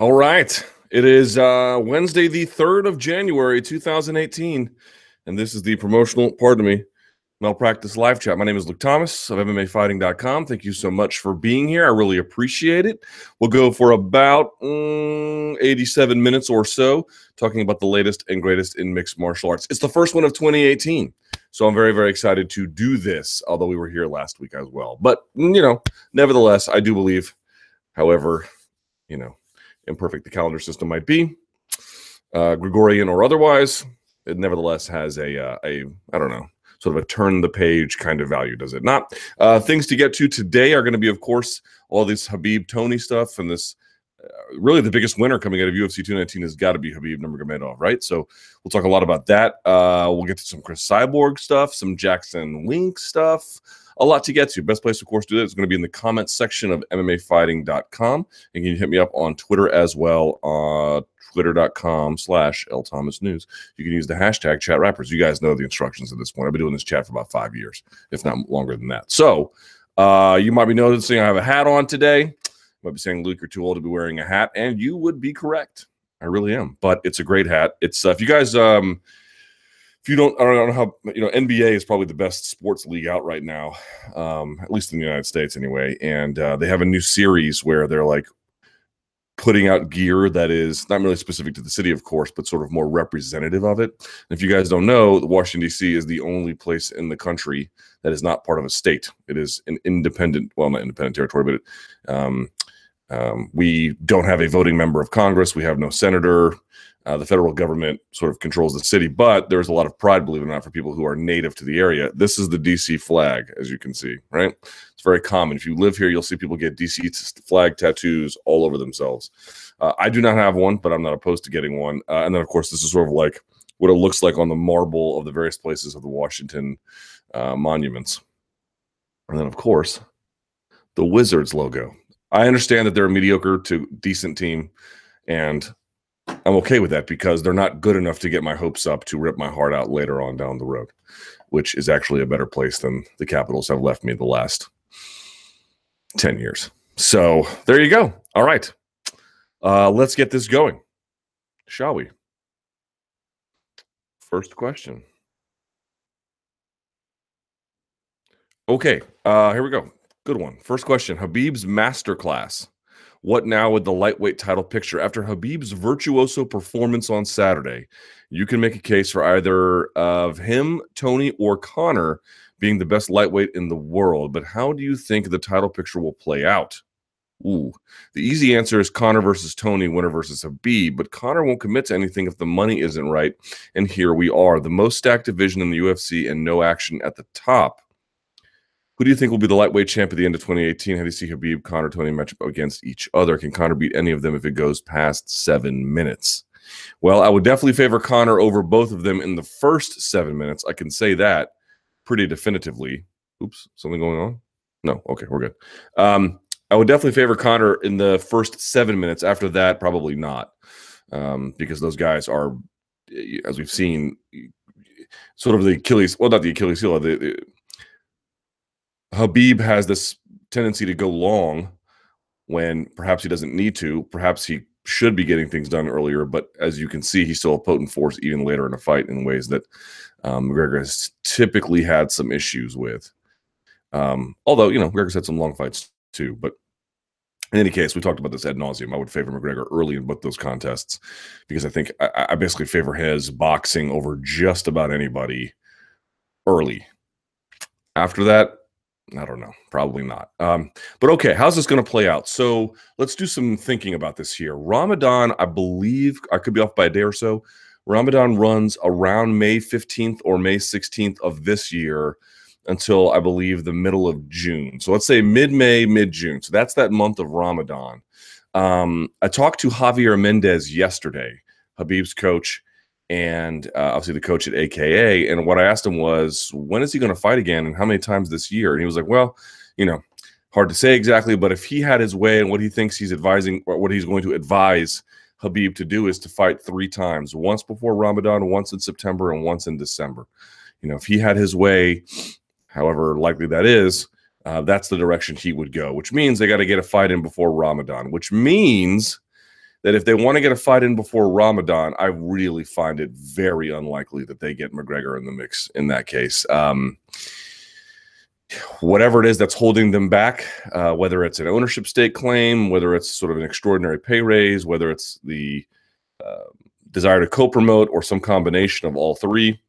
All right. It is uh, Wednesday, the 3rd of January, 2018. And this is the promotional, pardon me, malpractice live chat. My name is Luke Thomas of MMAfighting.com. Thank you so much for being here. I really appreciate it. We'll go for about mm, 87 minutes or so talking about the latest and greatest in mixed martial arts. It's the first one of 2018. So I'm very, very excited to do this, although we were here last week as well. But, you know, nevertheless, I do believe, however, you know, imperfect the calendar system might be, uh, Gregorian or otherwise, it nevertheless has a, uh, a I don't know, sort of a turn the page kind of value, does it not? Uh, things to get to today are going to be, of course, all this Khabib Tony stuff and this. Uh, really, the biggest winner coming out of UFC 219 has got to be Khabib Nurmagomedov, right? So we'll talk a lot about that. Uh, we'll get to some Cris Cyborg stuff, some Jackson Wink stuff, a lot to get to. Best place, of course, to do that is going to be in the comments section of MMAfighting.com. And you can hit me up on Twitter as well, uh, twitter.com slash L Thomas News. You can use the hashtag chat rappers. You guys know the instructions at this point. I've been doing this chat for about five years, if not longer than that. So uh, you might be noticing I have a hat on today. Might be saying, Luke, you're too old to be wearing a hat. And you would be correct. I really am. But it's a great hat. It's uh, if you guys um if you don't, I don't know how you know NBA is probably the best sports league out right now, um, at least in the United States anyway. And uh, they have a new series where they're like putting out gear that is not really specific to the city, of course, but sort of more representative of it. And if you guys don't know, Washington D.C. is the only place in the country that is not part of a state. It is an independent, well, not independent territory, but um, um, we don't have a voting member of Congress. We have no senator. Uh, the federal government sort of controls the city, but there's a lot of pride, believe it or not, for people who are native to the area. This is the DC flag, as you can see, right? It's very common. If you live here, you'll see people get DC flag tattoos all over themselves. Uh, I do not have one, but I'm not opposed to getting one. Uh, and then, of course, this is sort of like what it looks like on the marble of the various places of the Washington uh, monuments. And then, of course, the Wizards logo. I understand that they're a mediocre to decent team, and I'm okay with that because they're not good enough to get my hopes up to rip my heart out later on down the road, which is actually a better place than the Capitals have left me the last 10 years. So there you go. All right. Uh, let's get this going, shall we? First question. Okay, uh, here we go. Good one. First question Khabib's masterclass. What now with the lightweight title picture? After Khabib's virtuoso performance on Saturday, you can make a case for either of him, Tony, or Conor being the best lightweight in the world. But how do you think the title picture will play out? Ooh, the easy answer is Conor versus Tony, winner versus Khabib. But Conor won't commit to anything if the money isn't right. And here we are, the most stacked division in the UFC and no action at the top. Who do you think will be the lightweight champ at the end of 2018? How do you see Khabib, Conor, Tony match up against each other? Can Conor beat any of them if it goes past seven minutes? Well, I would definitely favor Conor over both of them in the first seven minutes. I can say that pretty definitively. Oops, something going on? No, okay, we're good. Um, I would definitely favor Conor in the first seven minutes. After that, probably not, um, because those guys are, as we've seen, sort of the Achilles. Well, not the Achilles heel. The, the Khabib has this tendency to go long when perhaps he doesn't need to. Perhaps he should be getting things done earlier, but as you can see, he's still a potent force even later in a fight in ways that um, McGregor has typically had some issues with. Um, although you know McGregor's had some long fights too, but in any case, we talked about this ad nauseum. I would favor McGregor early in both those contests because I think I, I basically favor his boxing over just about anybody early. After that, I don't know. Probably not. Um, but okay, how's this going to play out? So let's do some thinking about this here. Ramadan, I believe, I could be off by a day or so. Ramadan runs around May 15th or May 16th of this year until I believe the middle of June. So let's say mid May, mid June. So that's that month of Ramadan. Um, I talked to Javier Mendez yesterday, Khabib's coach and uh, obviously the coach at AKA. And what I asked him was, when is he going to fight again, and how many times this year? And he was like, well, you know, hard to say exactly, but if he had his way and what he thinks he's advising, what he's going to advise Khabib to do is to fight three times: once before Ramadan, once in September, and once in December. You know, if he had his way, however likely that is. Uh, that's the direction he would go, which means they got to get a fight in before Ramadan, which means that if they want to get a fight in before Ramadan, I really find it very unlikely that they get McGregor in the mix in that case. Um, whatever it is that's holding them back, uh, whether it's an ownership stake claim, whether it's sort of an extraordinary pay raise, whether it's the uh, desire to co promote, or some combination of all three.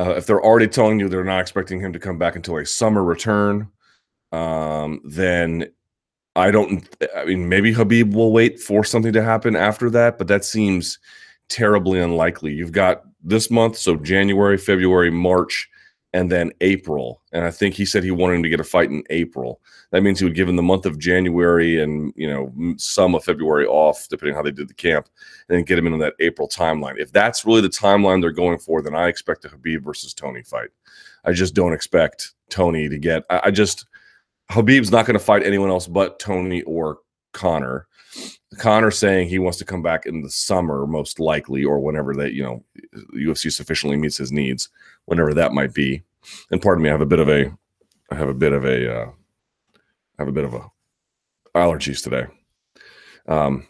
Uh, if they're already telling you they're not expecting him to come back until a summer return, um, then I don't. I mean, maybe Khabib will wait for something to happen after that, but that seems terribly unlikely. You've got this month, so January, February, March, and then April. And I think he said he wanted him to get a fight in April. That means he would give him the month of January and you know some of February off, depending how they did the camp, and get him into that April timeline. If that's really the timeline they're going for, then I expect a Khabib versus Tony fight. I just don't expect Tony to get. I, I just Khabib's not going to fight anyone else but Tony or Conor. Conor saying he wants to come back in the summer, most likely, or whenever that you know UFC sufficiently meets his needs, whenever that might be. And pardon me, I have a bit of a, I have a bit of a, uh, I have a bit of a allergies today. Um,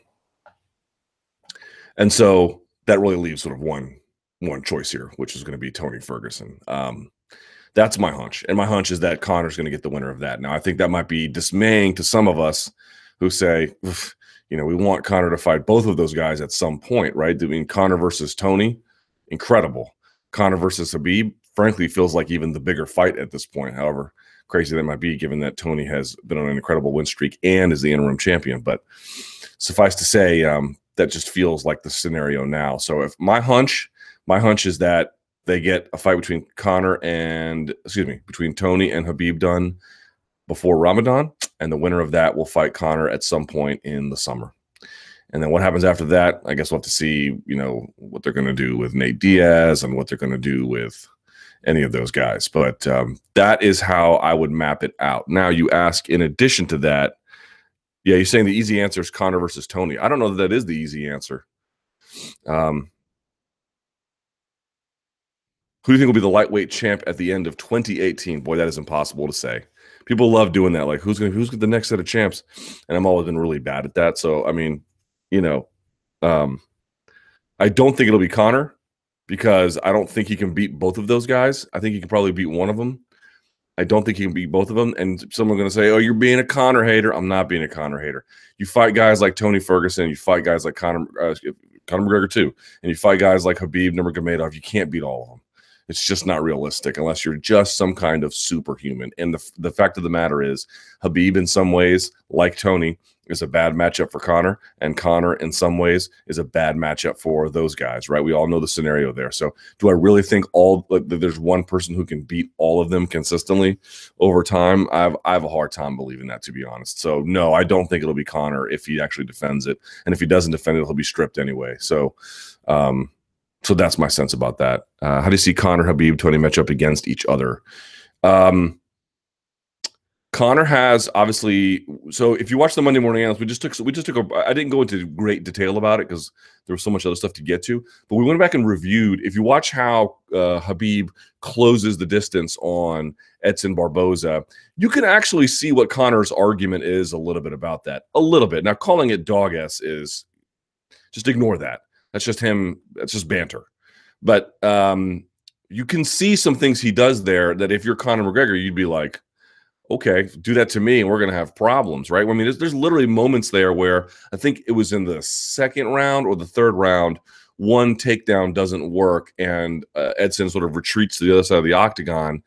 and so that really leaves sort of one one choice here, which is going to be Tony Ferguson. Um, that's my hunch. And my hunch is that Conor's going to get the winner of that. Now, I think that might be dismaying to some of us who say, you know, we want Conor to fight both of those guys at some point, right? I mean, Conor versus Tony, incredible. Conor versus Khabib, frankly, feels like even the bigger fight at this point. However, crazy that might be, given that Tony has been on an incredible win streak and is the interim champion. But suffice to say, um, that just feels like the scenario now. So if my hunch, my hunch is that they get a fight between Conor and excuse me, between Tony and Khabib done before Ramadan, and the winner of that will fight Conor at some point in the summer. And then what happens after that? I guess we'll have to see, you know, what they're going to do with Nate Diaz and what they're going to do with any of those guys. But um, that is how I would map it out. Now, you ask, in addition to that, yeah, you're saying the easy answer is Conor versus Tony. I don't know that that is the easy answer. Um, who do you think will be the lightweight champ at the end of 2018? Boy, that is impossible to say. People love doing that. Like, who's gonna who's the next set of champs? And I'm always been really bad at that. So, I mean, you know, um, I don't think it'll be Conor because I don't think he can beat both of those guys. I think he can probably beat one of them. I don't think he can beat both of them. And someone's going to say, "Oh, you're being a Conor hater." I'm not being a Conor hater. You fight guys like Tony Ferguson. You fight guys like Conor, uh, Conor McGregor too, and you fight guys like Khabib Nurmagomedov. You can't beat all of them. It's just not realistic unless you're just some kind of superhuman. And the, the fact of the matter is, Khabib, in some ways, like Tony, is a bad matchup for Conor, and Conor, in some ways, is a bad matchup for those guys, right? We all know the scenario there. So, do I really think all that there's one person who can beat all of them consistently over time? I have I have a hard time believing that, to be honest. So, no, I don't think it'll be Conor if he actually defends it, and if he doesn't defend it, he'll be stripped anyway. So, um, so that's my sense about that. Uh, how do you see Conor Khabib Tony match up against each other? Um, Conor has obviously. So if you watch the Monday morning analyst, we just took we just took a. I didn't go into great detail about it because there was so much other stuff to get to. But we went back and reviewed. If you watch how uh, Khabib closes the distance on Edson Barboza, you can actually see what Conor's argument is a little bit about that. A little bit. Now calling it dog s is just ignore that. That's just him. That's just banter. But um, you can see some things he does there that if you're Conor McGregor, you'd be like, okay, do that to me, and we're gonna have problems, right? I mean, there's, there's literally moments there where I think it was in the second round or the third round, one takedown doesn't work, and uh, Edson sort of retreats to the other side of the octagon,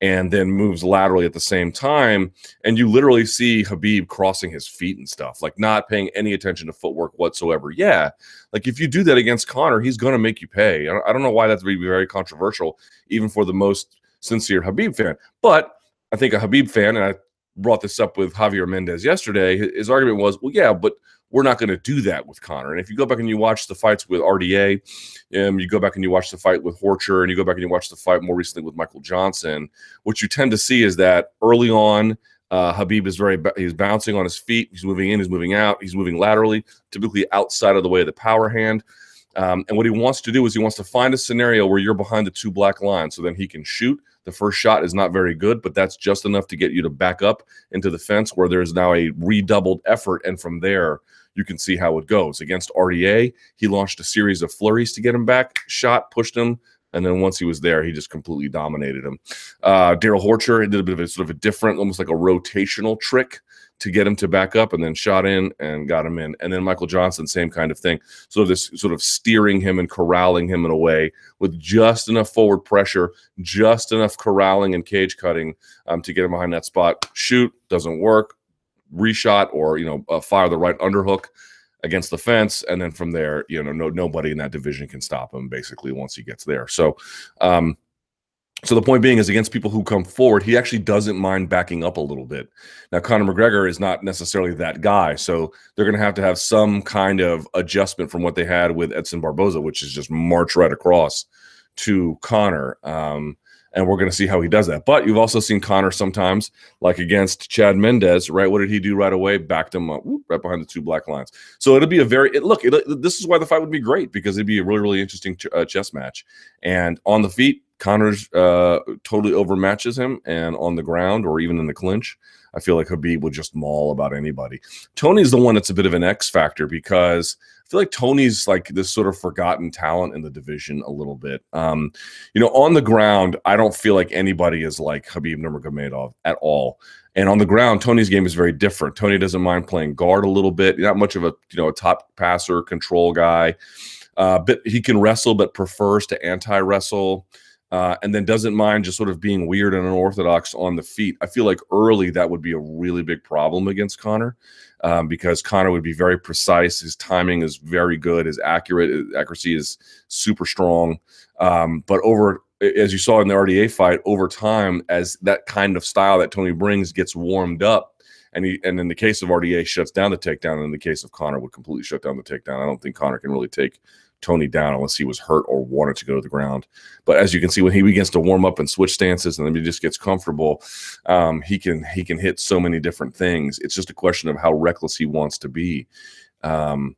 and then moves laterally at the same time. And you literally see Khabib crossing his feet and stuff, like not paying any attention to footwork whatsoever. Yeah, like if you do that against Conor, he's going to make you pay. I don't know why that's be very controversial, even for the most sincere Khabib fan. But I think a Khabib fan, and I brought this up with Javier Mendez yesterday, his argument was, well, yeah, but we're not going to do that with Conor. And if you go back and you watch the fights with RDA, um, you go back and you watch the fight with Horcher, and you go back and you watch the fight more recently with Michael Johnson, what you tend to see is that early on, uh, Khabib is very he's bouncing on his feet. He's moving in, he's moving out, he's moving laterally, typically outside of the way of the power hand. Um, and what he wants to do is he wants to find a scenario where you're behind the two black lines, so then he can shoot The first shot is not very good, but that's just enough to get you to back up into the fence where there's now a redoubled effort. And from there, you can see how it goes. Against RDA, he launched a series of flurries to get him back, shot, pushed him, and then once he was there, he just completely dominated him. Uh, Darrell Horcher did a bit of a sort of a different, almost like a rotational trick to get him to back up and then shot in and got him in. And then Michael Johnson, same kind of thing. So this sort of steering him and corralling him in a way with just enough forward pressure, just enough corralling and cage cutting um, to get him behind that spot. Shoot doesn't work. Reshot or you know uh, fire the right underhook against the fence, and then from there, you know, no nobody in that division can stop him. Basically, once he gets there. So. Um, so the point being is against people who come forward, he actually doesn't mind backing up a little bit. Now Conor McGregor is not necessarily that guy, so they're going to have to have some kind of adjustment from what they had with Edson Barboza, which is just march right across to Conor. Um, and we're going to see how he does that. But you've also seen Conor sometimes, like against Chad Mendes, right? What did he do right away? Backed him up whoop, right behind the two black lines. So it'll be a very it, look. It, this is why the fight would be great because it'd be a really really interesting ch- uh, chess match. And on the feet, Conor's uh, totally overmatches him, and on the ground or even in the clinch, I feel like Khabib would just maul about anybody. Tony's the one that's a bit of an X factor because I feel like Tony's like this sort of forgotten talent in the division a little bit. Um, you know, on the ground, I don't feel like anybody is like Khabib Nurmagomedov at all. And on the ground, Tony's game is very different. Tony doesn't mind playing guard a little bit. Not much of a you know a top passer, control guy. Uh, but he can wrestle, but prefers to anti wrestle uh, and then doesn't mind just sort of being weird and unorthodox on the feet. I feel like early that would be a really big problem against Conor um, because Conor would be very precise. His timing is very good. His accurate accuracy is super strong. Um, but over as you saw in the RDA fight, over time, as that kind of style that Tony brings gets warmed up, and he and in the case of RDA shuts down the takedown, and in the case of Conor would completely shut down the takedown. I don't think Conor can really take Tony down unless he was hurt or wanted to go to the ground. But as you can see, when he begins to warm up and switch stances, and then he just gets comfortable, um, he can he can hit so many different things. It's just a question of how reckless he wants to be. Um,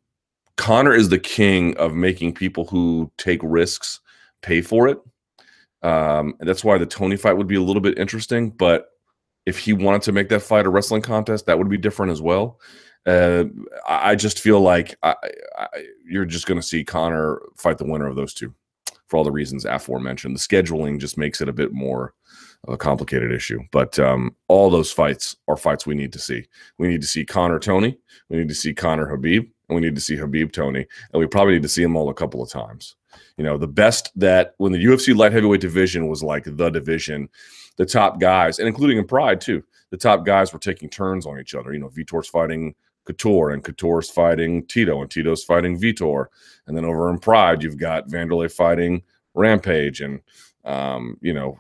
Conor is the king of making people who take risks pay for it. Um, and that's why the Tony fight would be a little bit interesting. But if he wanted to make that fight a wrestling contest, that would be different as well. Uh, I just feel like I, I, you're just going to see Conor fight the winner of those two for all the reasons aforementioned. The scheduling just makes it a bit more of a complicated issue. But um, all those fights are fights we need to see. We need to see Conor Tony. We need to see Conor Khabib. And we need to see Khabib Tony. And we probably need to see them all a couple of times. You know, the best that when the UFC light heavyweight division was like the division, the top guys, and including in Pride too, the top guys were taking turns on each other. You know, Vitor's fighting Couture, and Couture's fighting Tito, and Tito's fighting Vitor. And then over in Pride, you've got Vanderlei fighting Rampage, and um, you know,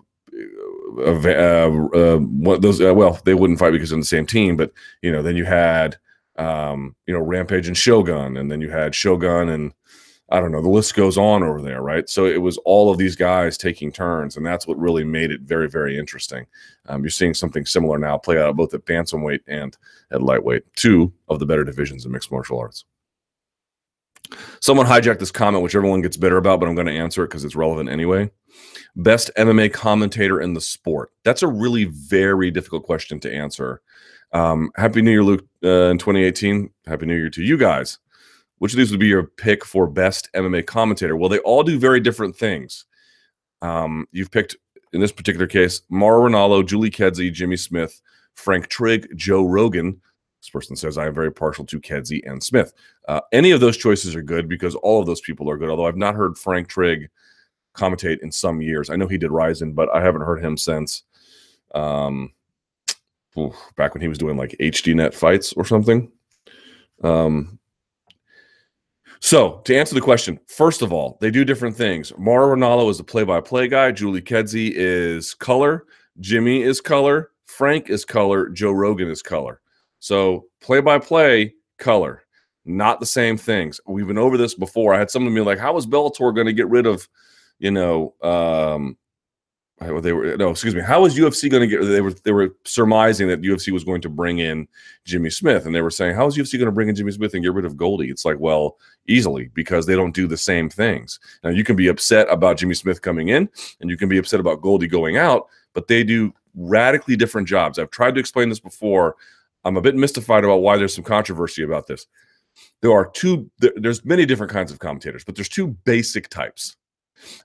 uh, uh, uh, what those uh, well, they wouldn't fight because they're in the same team, but you know, then you had um, you know Rampage and Shogun, and then you had Shogun and I don't know, the list goes on over there, right? So it was all of these guys taking turns, and that's what really made it very, very interesting. Um, you're seeing something similar now play out both at bantamweight and at lightweight, two of the better divisions in mixed martial arts. Someone hijacked this comment, which everyone gets bitter about, but I'm going to answer it because it's relevant anyway. Best MMA commentator in the sport. That's a really very difficult question to answer. Um, Happy New Year, Luke, uh, in 2018. Happy New Year to you guys. Which of these would be your pick for best MMA commentator? Well, they all do very different things. Um, you've picked, in this particular case, Mauro Ranallo, Julie Kedzie, Jimmy Smith, Frank Trigg, Joe Rogan. This person says, I am very partial to Kedzie and Smith. Uh, any of those choices are good because all of those people are good, although I've not heard Frank Trigg commentate in some years. I know he did Rizin, but I haven't heard him since um, back when he was doing like HDNet fights or something. Um, so to answer the question, first of all, they do different things. Mauro Ranallo is a play-by-play guy. Julie Kedzie is color. Jimmy is color. Frank is color. Joe Rogan is color. So play-by-play, color, not the same things. We've been over this before. I had someone be like, "How is Bellator going to get rid of, you know, um, they were no, excuse me. How was UFC going to get? They were they were surmising that UFC was going to bring in Jimmy Smith, and they were saying, "How is UFC going to bring in Jimmy Smith and get rid of Goldie?" It's like, well, easily because they don't do the same things. Now you can be upset about Jimmy Smith coming in, and you can be upset about Goldie going out, but they do radically different jobs. I've tried to explain this before. I'm a bit mystified about why there's some controversy about this. There are two. There's many different kinds of commentators, but there's two basic types,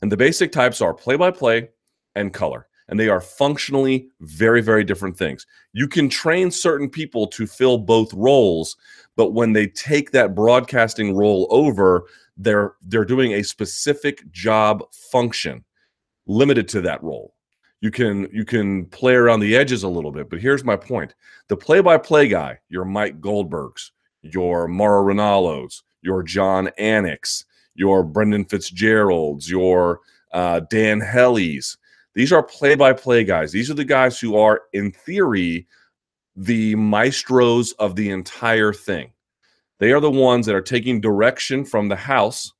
and the basic types are play-by-play and color. And they are functionally very, very different things. You can train certain people to fill both roles, but when they take that broadcasting role over, they're they're doing a specific job function limited to that role. You can you can play around the edges a little bit, but here's my point. The play-by-play guy, your Mike Goldbergs, your Mauro Ranallos, your John Aniks, your Brendan Fitzgeralds, your uh, Dan Hellies, these are play by play guys. These are the guys who are, in theory, the maestros of the entire thing. They are the ones that are taking direction from the house.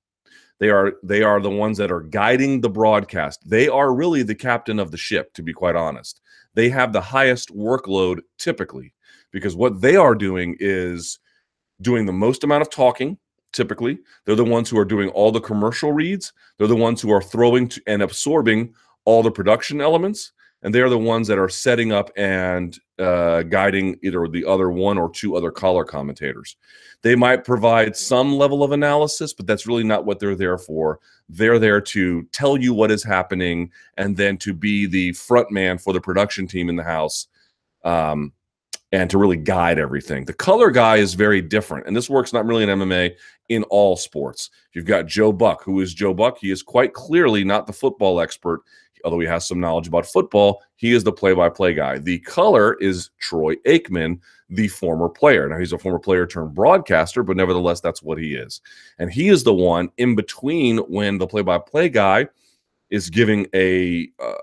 They are they are the ones that are guiding the broadcast. They are really the captain of the ship, to be quite honest. They have the highest workload typically because what they are doing is doing the most amount of talking typically. They're the ones who are doing all the commercial reads. They're the ones who are throwing to, and absorbing all the production elements, and they are the ones that are setting up and uh, guiding either the other one or two other color commentators. They might provide some level of analysis, but that's really not what they're there for. They're there to tell you what is happening and then to be the front man for the production team in the house. Um, and to really guide everything. The color guy is very different, and this works not really in MMA in all sports. You've got Joe Buck, who is Joe Buck. He is quite clearly not the football expert although he has some knowledge about football, he is the play by play guy. The color is Troy Aikman, the former player. Now, he's a former player turned broadcaster, but nevertheless, that's what he is. And he is the one in between when the play by play guy is giving a uh,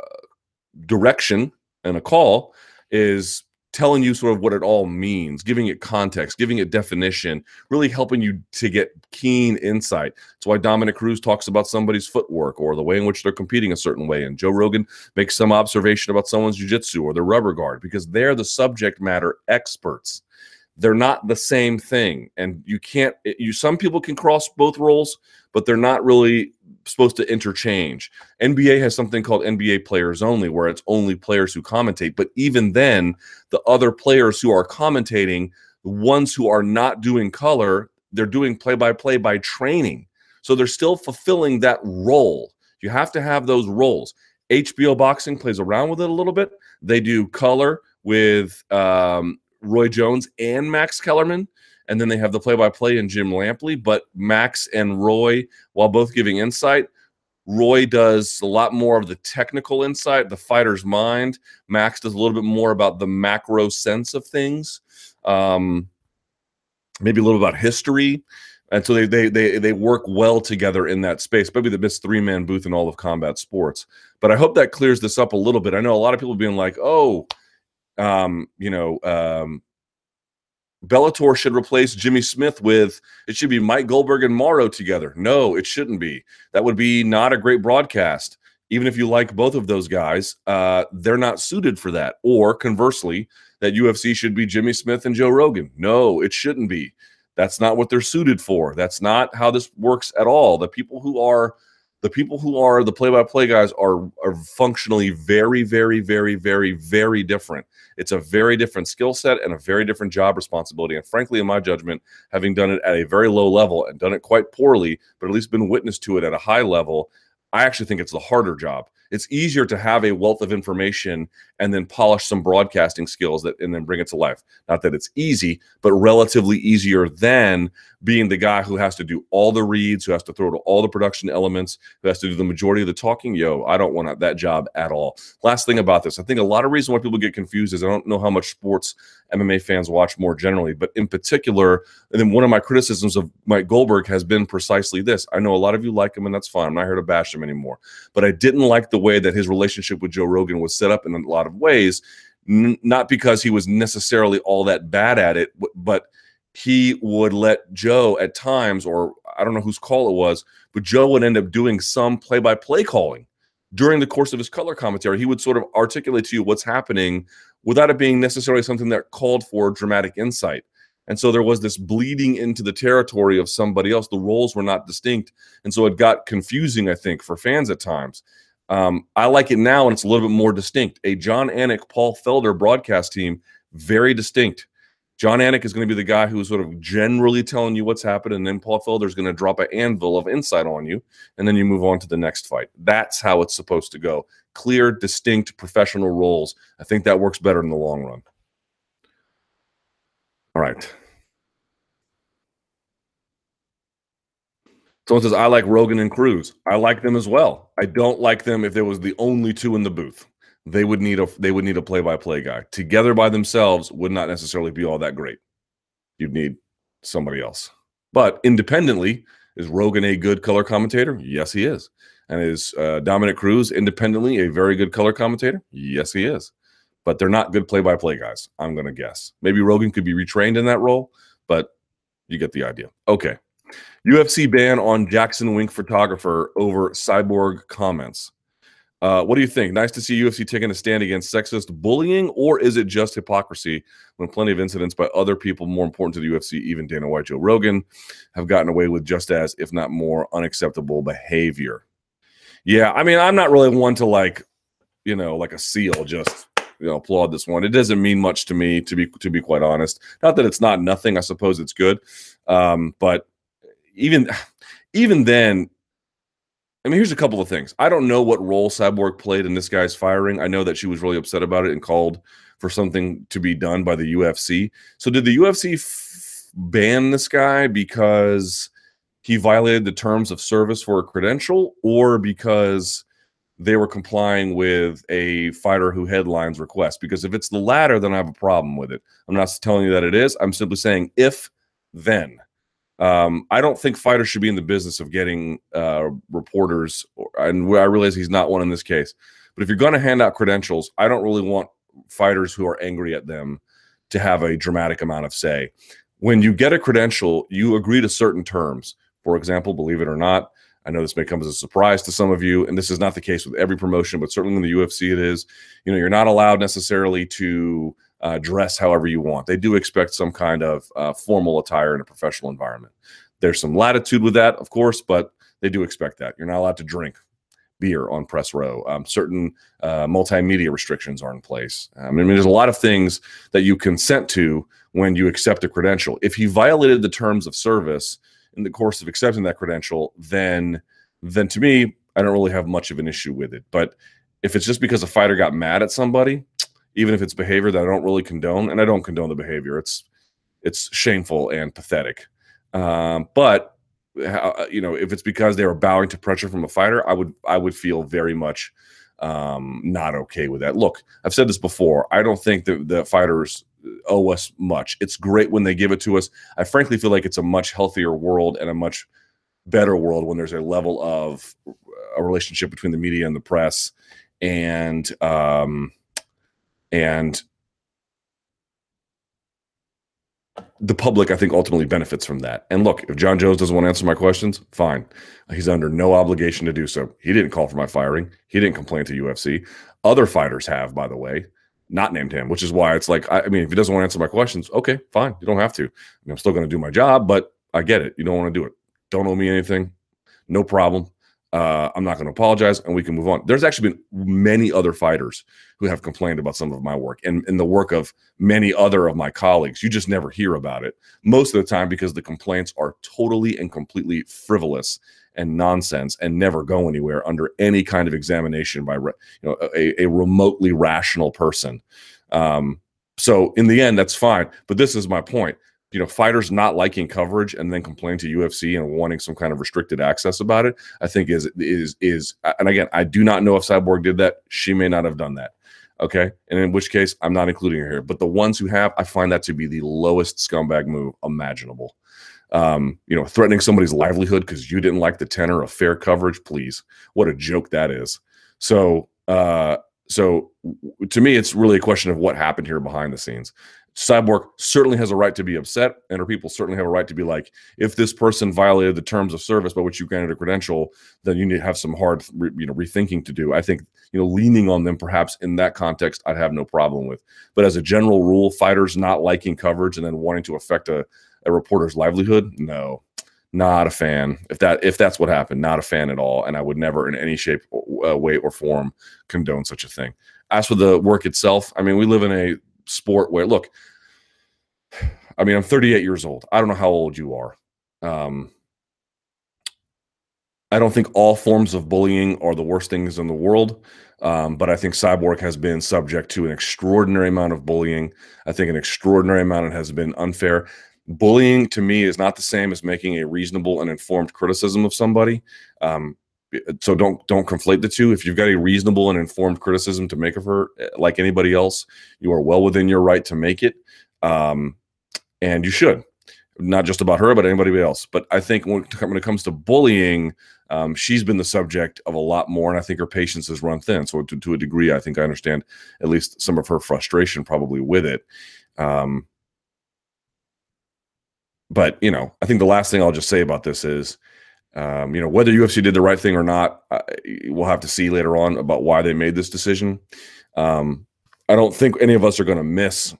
direction and a call, is telling you sort of what it all means, giving it context, giving it definition, really helping you to get keen insight. That's why Dominick Cruz talks about somebody's footwork or the way in which they're competing a certain way. And Joe Rogan makes some observation about someone's jujitsu or their rubber guard because they're the subject matter experts. They're not the same thing. And you can't, you, some people can cross both roles, but they're not really supposed to interchange. NBA has something called NBA players only, where it's only players who commentate. But even then, the other players who are commentating, the ones who are not doing color, they're doing play by play by training. So they're still fulfilling that role. You have to have those roles. HBO Boxing plays around with it a little bit. They do color with um, Roy Jones and Max Kellerman and then they have the play-by-play in Jim Lampley. But Max and Roy, while both giving insight, Roy does a lot more of the technical insight, the fighter's mind. Max does a little bit more about the macro sense of things, um, maybe a little about history. And so they, they they they work well together in that space. Maybe the best three man booth in all of combat sports. But I hope that clears this up a little bit. I know a lot of people being like, "Oh, um, you know, um, Bellator should replace Jimmy Smith with it should be Mike Goldberg and Mauro together. No, it shouldn't be. That would be not a great broadcast. Even if you like both of those guys, uh, they're not suited for that. Or conversely, that UFC should be Jimmy Smith and Joe Rogan. No, it shouldn't be. That's not what they're suited for. That's not how this works at all. The people who are the people who are the play-by-play guys are are functionally very very very very very different. It's a very different skill set and a very different job responsibility. And frankly in my judgment having done it at a very low level and done it quite poorly but at least been witness to it at a high level i actually think it's the harder job it's easier to have a wealth of information and then polish some broadcasting skills that and then bring it to life. Not that it's easy, but relatively easier than being the guy who has to do all the reads, who has to throw to all the production elements, who has to do the majority of the talking. Yo, I don't want that job at all. Last thing about this, I think a lot of reason why people get confused is I don't know how much sports MMA fans watch more generally, but in particular, and then one of my criticisms of Mike Goldberg has been precisely this. I know a lot of you like him, and that's fine. I'm not here to bash him anymore, but I didn't like the way that his relationship with Joe Rogan was set up in a lot of ways, n- not because he was necessarily all that bad at it, but he would let Joe at times, or I don't know whose call it was, but Joe would end up doing some play by play calling during the course of his color commentary, he would sort of articulate to you what's happening without it being necessarily something that called for dramatic insight. And so there was this bleeding into the territory of somebody else. The roles were not distinct. And so it got confusing, I think, for fans at times. Um, I like it now, and it's a little bit more distinct. A John Anik, Paul Felder broadcast team, very distinct. John Anik is going to be the guy who's sort of generally telling you what's happening, and then Paul Felder is going to drop an anvil of insight on you, and then you move on to the next fight. That's how it's supposed to go. Clear, distinct, professional roles. I think that works better in the long run. All right. Someone says, I like Rogan and Cruz. I like them as well. I don't like them if there was the only two in the booth. They would need a they would need a play-by-play guy. Together by themselves would not necessarily be all that great. You'd need somebody else. But independently, is Rogan a good color commentator? Yes, he is. And is uh, Dominick Cruz independently a very good color commentator? Yes, he is. But they're not good play-by-play guys. I'm going to guess. Maybe Rogan could be retrained in that role, but you get the idea. Okay. UFC ban on Jackson Wink photographer over cyborg comments. Uh, what do you think? Nice to see UFC taking a stand against sexist bullying, or is it just hypocrisy when plenty of incidents by other people more important to the UFC, even Dana White, Joe Rogan, have gotten away with just as, if not more, unacceptable behavior? Yeah, I mean, I'm not really one to like, you know, like a seal, just you know, applaud this one. It doesn't mean much to me, to be to be quite honest. Not that it's not nothing. I suppose it's good, um, but even even then, I mean, here's a couple of things. I don't know what role Cyborg played in this guy's firing. I know that she was really upset about it and called for something to be done by the UFC. So, did the UFC f- ban this guy because he violated the terms of service for a credential, or because they were complying with a fighter who headlines request? Because if it's the latter, then I have a problem with it. I'm not telling you that it is. I'm simply saying if then. Um, I don't think fighters should be in the business of getting uh, reporters, and I realize he's not one in this case. But if you're going to hand out credentials, I don't really want fighters who are angry at them to have a dramatic amount of say. When you get a credential, you agree to certain terms. For example, believe it or not, I know this may come as a surprise to some of you, and this is not the case with every promotion, but certainly in the UFC, it is. You know, you're not allowed necessarily to uh, dress however you want. They do expect some kind of uh, formal attire in a professional environment. There's some latitude with that, of course, but they do expect that. You're not allowed to drink beer on press row. Um, certain uh, multimedia restrictions are in place. Um, I mean, there's a lot of things that you consent to when you accept a credential. If he violated the terms of service in the course of accepting that credential, then then to me, I don't really have much of an issue with it. But if it's just because a fighter got mad at somebody, even if it's behavior that I don't really condone, and I don't condone the behavior. It's it's shameful and pathetic. Um, but uh, you know, if it's because they were bowing to pressure from a fighter, I would I would feel very much um, not okay with that. Look, I've said this before. I don't think that the fighters owe us much. It's great when they give it to us. I frankly feel like it's a much healthier world and a much better world when there's a level of a relationship between the media and the press and um, and the public, I think, ultimately benefits from that. And look, if Jon Jones doesn't want to answer my questions, fine. He's under no obligation to do so. He didn't call for my firing. He didn't complain to UFC. Other fighters have, by the way, not named him, which is why it's like, I, I mean, if he doesn't want to answer my questions, okay, fine. You don't have to. I mean, I'm still going to do my job, but I get it. You don't want to do it. Don't owe me anything. No problem uh, I'm not going to apologize and we can move on. There's actually been many other fighters who have complained about some of my work and, and the work of many other of my colleagues. You just never hear about it most of the time because the complaints are totally and completely frivolous and nonsense and never go anywhere under any kind of examination by you know a, a remotely rational person. Um, so in the end, that's fine. But this is my point you know, fighters not liking coverage and then complaining to UFC and wanting some kind of restricted access about it, I think is is is and again, I do not know if Cyborg did that. She may not have done that. Okay. And in which case I'm not including her here. But the ones who have, I find that to be the lowest scumbag move imaginable. Um, you know, threatening somebody's livelihood because you didn't like the tenor of fair coverage, please. What a joke that is. So uh so to me, it's really a question of what happened here behind the scenes Cyborg certainly has a right to be upset, and her people certainly have a right to be like, if this person violated the terms of service by which you granted a credential, then you need to have some hard, you know, rethinking to do. I think you know, leaning on them perhaps in that context, I'd have no problem with. But as a general rule, fighters not liking coverage and then wanting to affect a, a reporter's livelihood, no, not a fan. If that if that's what happened, not a fan at all, and I would never in any shape, uh, way, or form condone such a thing. As for the work itself, I mean, we live in a sport where look. I mean, I'm 38 years old. I don't know how old you are. Um, I don't think all forms of bullying are the worst things in the world. Um, but I think Cyborg has been subject to an extraordinary amount of bullying. I think an extraordinary amount has been unfair. Bullying to me is not the same as making a reasonable and informed criticism of somebody. Um, so don't don't conflate the two. If you've got a reasonable and informed criticism to make of her, eh, like anybody else, you are well within your right to make it, um, and you should. Not just about her, but anybody else. But I think when, when it comes to bullying, um, she's been the subject of a lot more, and I think her patience has run thin. So, to, to a degree, I think I understand at least some of her frustration probably with it. Um, but you know, I think the last thing I'll just say about this is, um, you know, whether UFC did the right thing or not, uh, we'll have to see later on about why they made this decision. Um, I don't think any of us are going to miss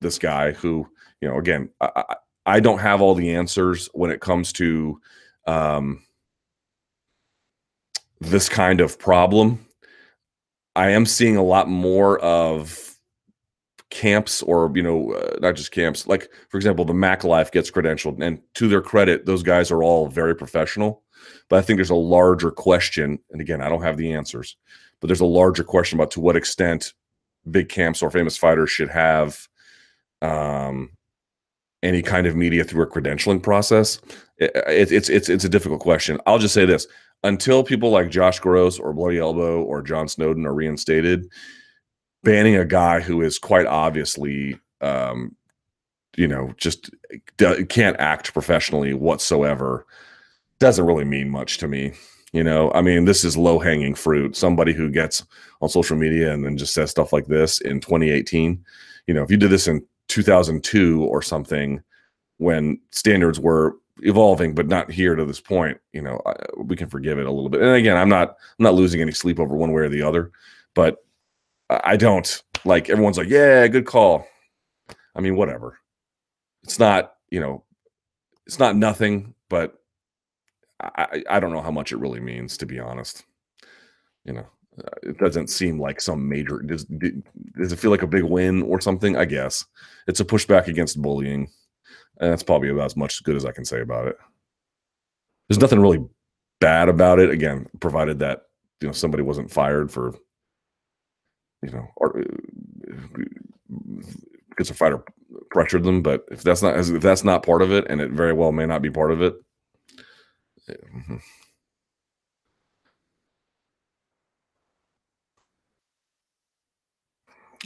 this guy who, you know, again, I, I, don't have all the answers when it comes to um, this kind of problem. I am seeing a lot more of camps or you know uh, not just camps like for example the mac life gets credentialed and to their credit those guys are all very professional but i think there's a larger question and again i don't have the answers but there's a larger question about to what extent big camps or famous fighters should have um, any kind of media through a credentialing process it, it, it's it's it's a difficult question i'll just say this until people like Josh Gross or Bloody Elbow or John Snowden are reinstated, banning a guy who is quite obviously, um, you know, just can't act professionally whatsoever doesn't really mean much to me. You know, I mean, this is low hanging fruit. Somebody who gets on social media and then just says stuff like this in 2018. You know, if you did this in 2002 or something when standards were evolving, but not here to this point. You know, I, we can forgive it a little bit. And again, I'm not I'm not losing any sleep over one way or the other, but I don't like everyone's like, yeah, good call. I mean, whatever. It's not you know, it's not nothing, but I I don't know how much it really means to be honest. You know, it doesn't seem like some major does does it feel like a big win or something? I guess it's a pushback against bullying. And that's probably about as much good as I can say about it. There's nothing really bad about it. Again, provided that you know somebody wasn't fired for you know or uh, because a fighter pressured them. But if that's not if that's not part of it, and it very well may not be part of it. Eh, mm-hmm.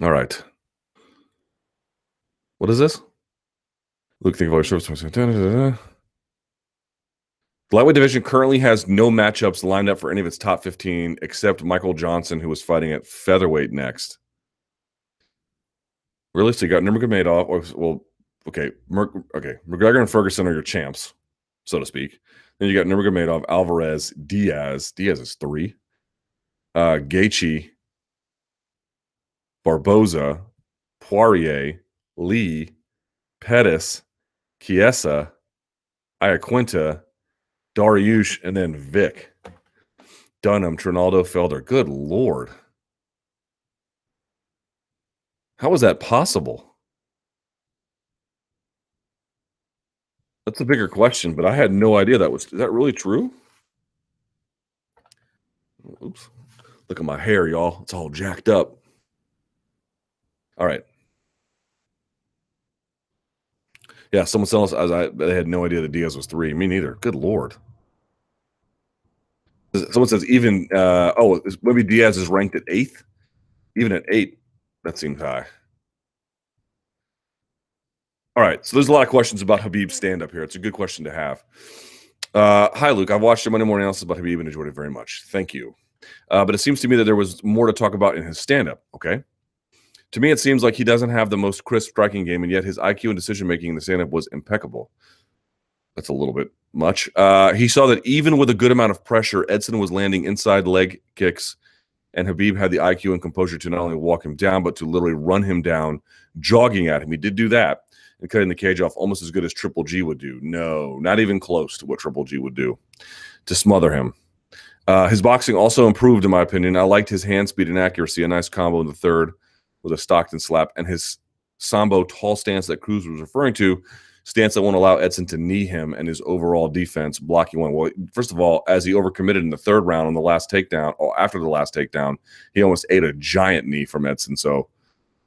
All right. What is this? Luke, think about your service. The lightweight division currently has no matchups lined up for any of its top 15 except Michael Johnson, who was fighting at featherweight next. Really? So you got Nurmagomedov. Well, okay. Mer- okay. McGregor and Ferguson are your champs, so to speak. Then you got Nurmagomedov, Alvarez, Diaz. Diaz is three. Uh, Gaethje, Barboza, Poirier, Lee, Pettis, Chiesa, Iaquinta, Dariush, and then Vick. Dunham, Trinaldo, Felder. Good Lord. How is that possible? That's a bigger question, but I had no idea that was. Is that really true? Oops. Look at my hair, y'all. It's all jacked up. All right. Yeah, someone else. I, I had no idea that Diaz was three. Me neither. Good lord. Someone says even. Uh, oh, maybe Diaz is ranked at eighth. Even at eight, that seems high. All right, so there's a lot of questions about Khabib's stand up here. It's a good question to have. Uh, hi, Luke. I've watched the Monday morning analysis about Khabib and enjoyed it very much. Thank you. Uh, but it seems to me that there was more to talk about in his stand up. Okay. To me, it seems like he doesn't have the most crisp striking game, and yet his IQ and decision making in the stand up was impeccable. That's a little bit much. Uh, he saw that even with a good amount of pressure, Edson was landing inside leg kicks, and Khabib had the IQ and composure to not only walk him down, but to literally run him down, jogging at him. He did do that and cutting the cage off almost as good as Triple G would do. No, not even close to what Triple G would do to smother him. Uh, his boxing also improved, in my opinion. I liked his hand speed and accuracy. A nice combo in the third with a Stockton slap, and his Sambo tall stance that Cruz was referring to, stance that won't allow Edson to knee him, and his overall defense blocking one. Well, first of all, as he overcommitted in the third round on the last takedown, or after the last takedown, he almost ate a giant knee from Edson. So,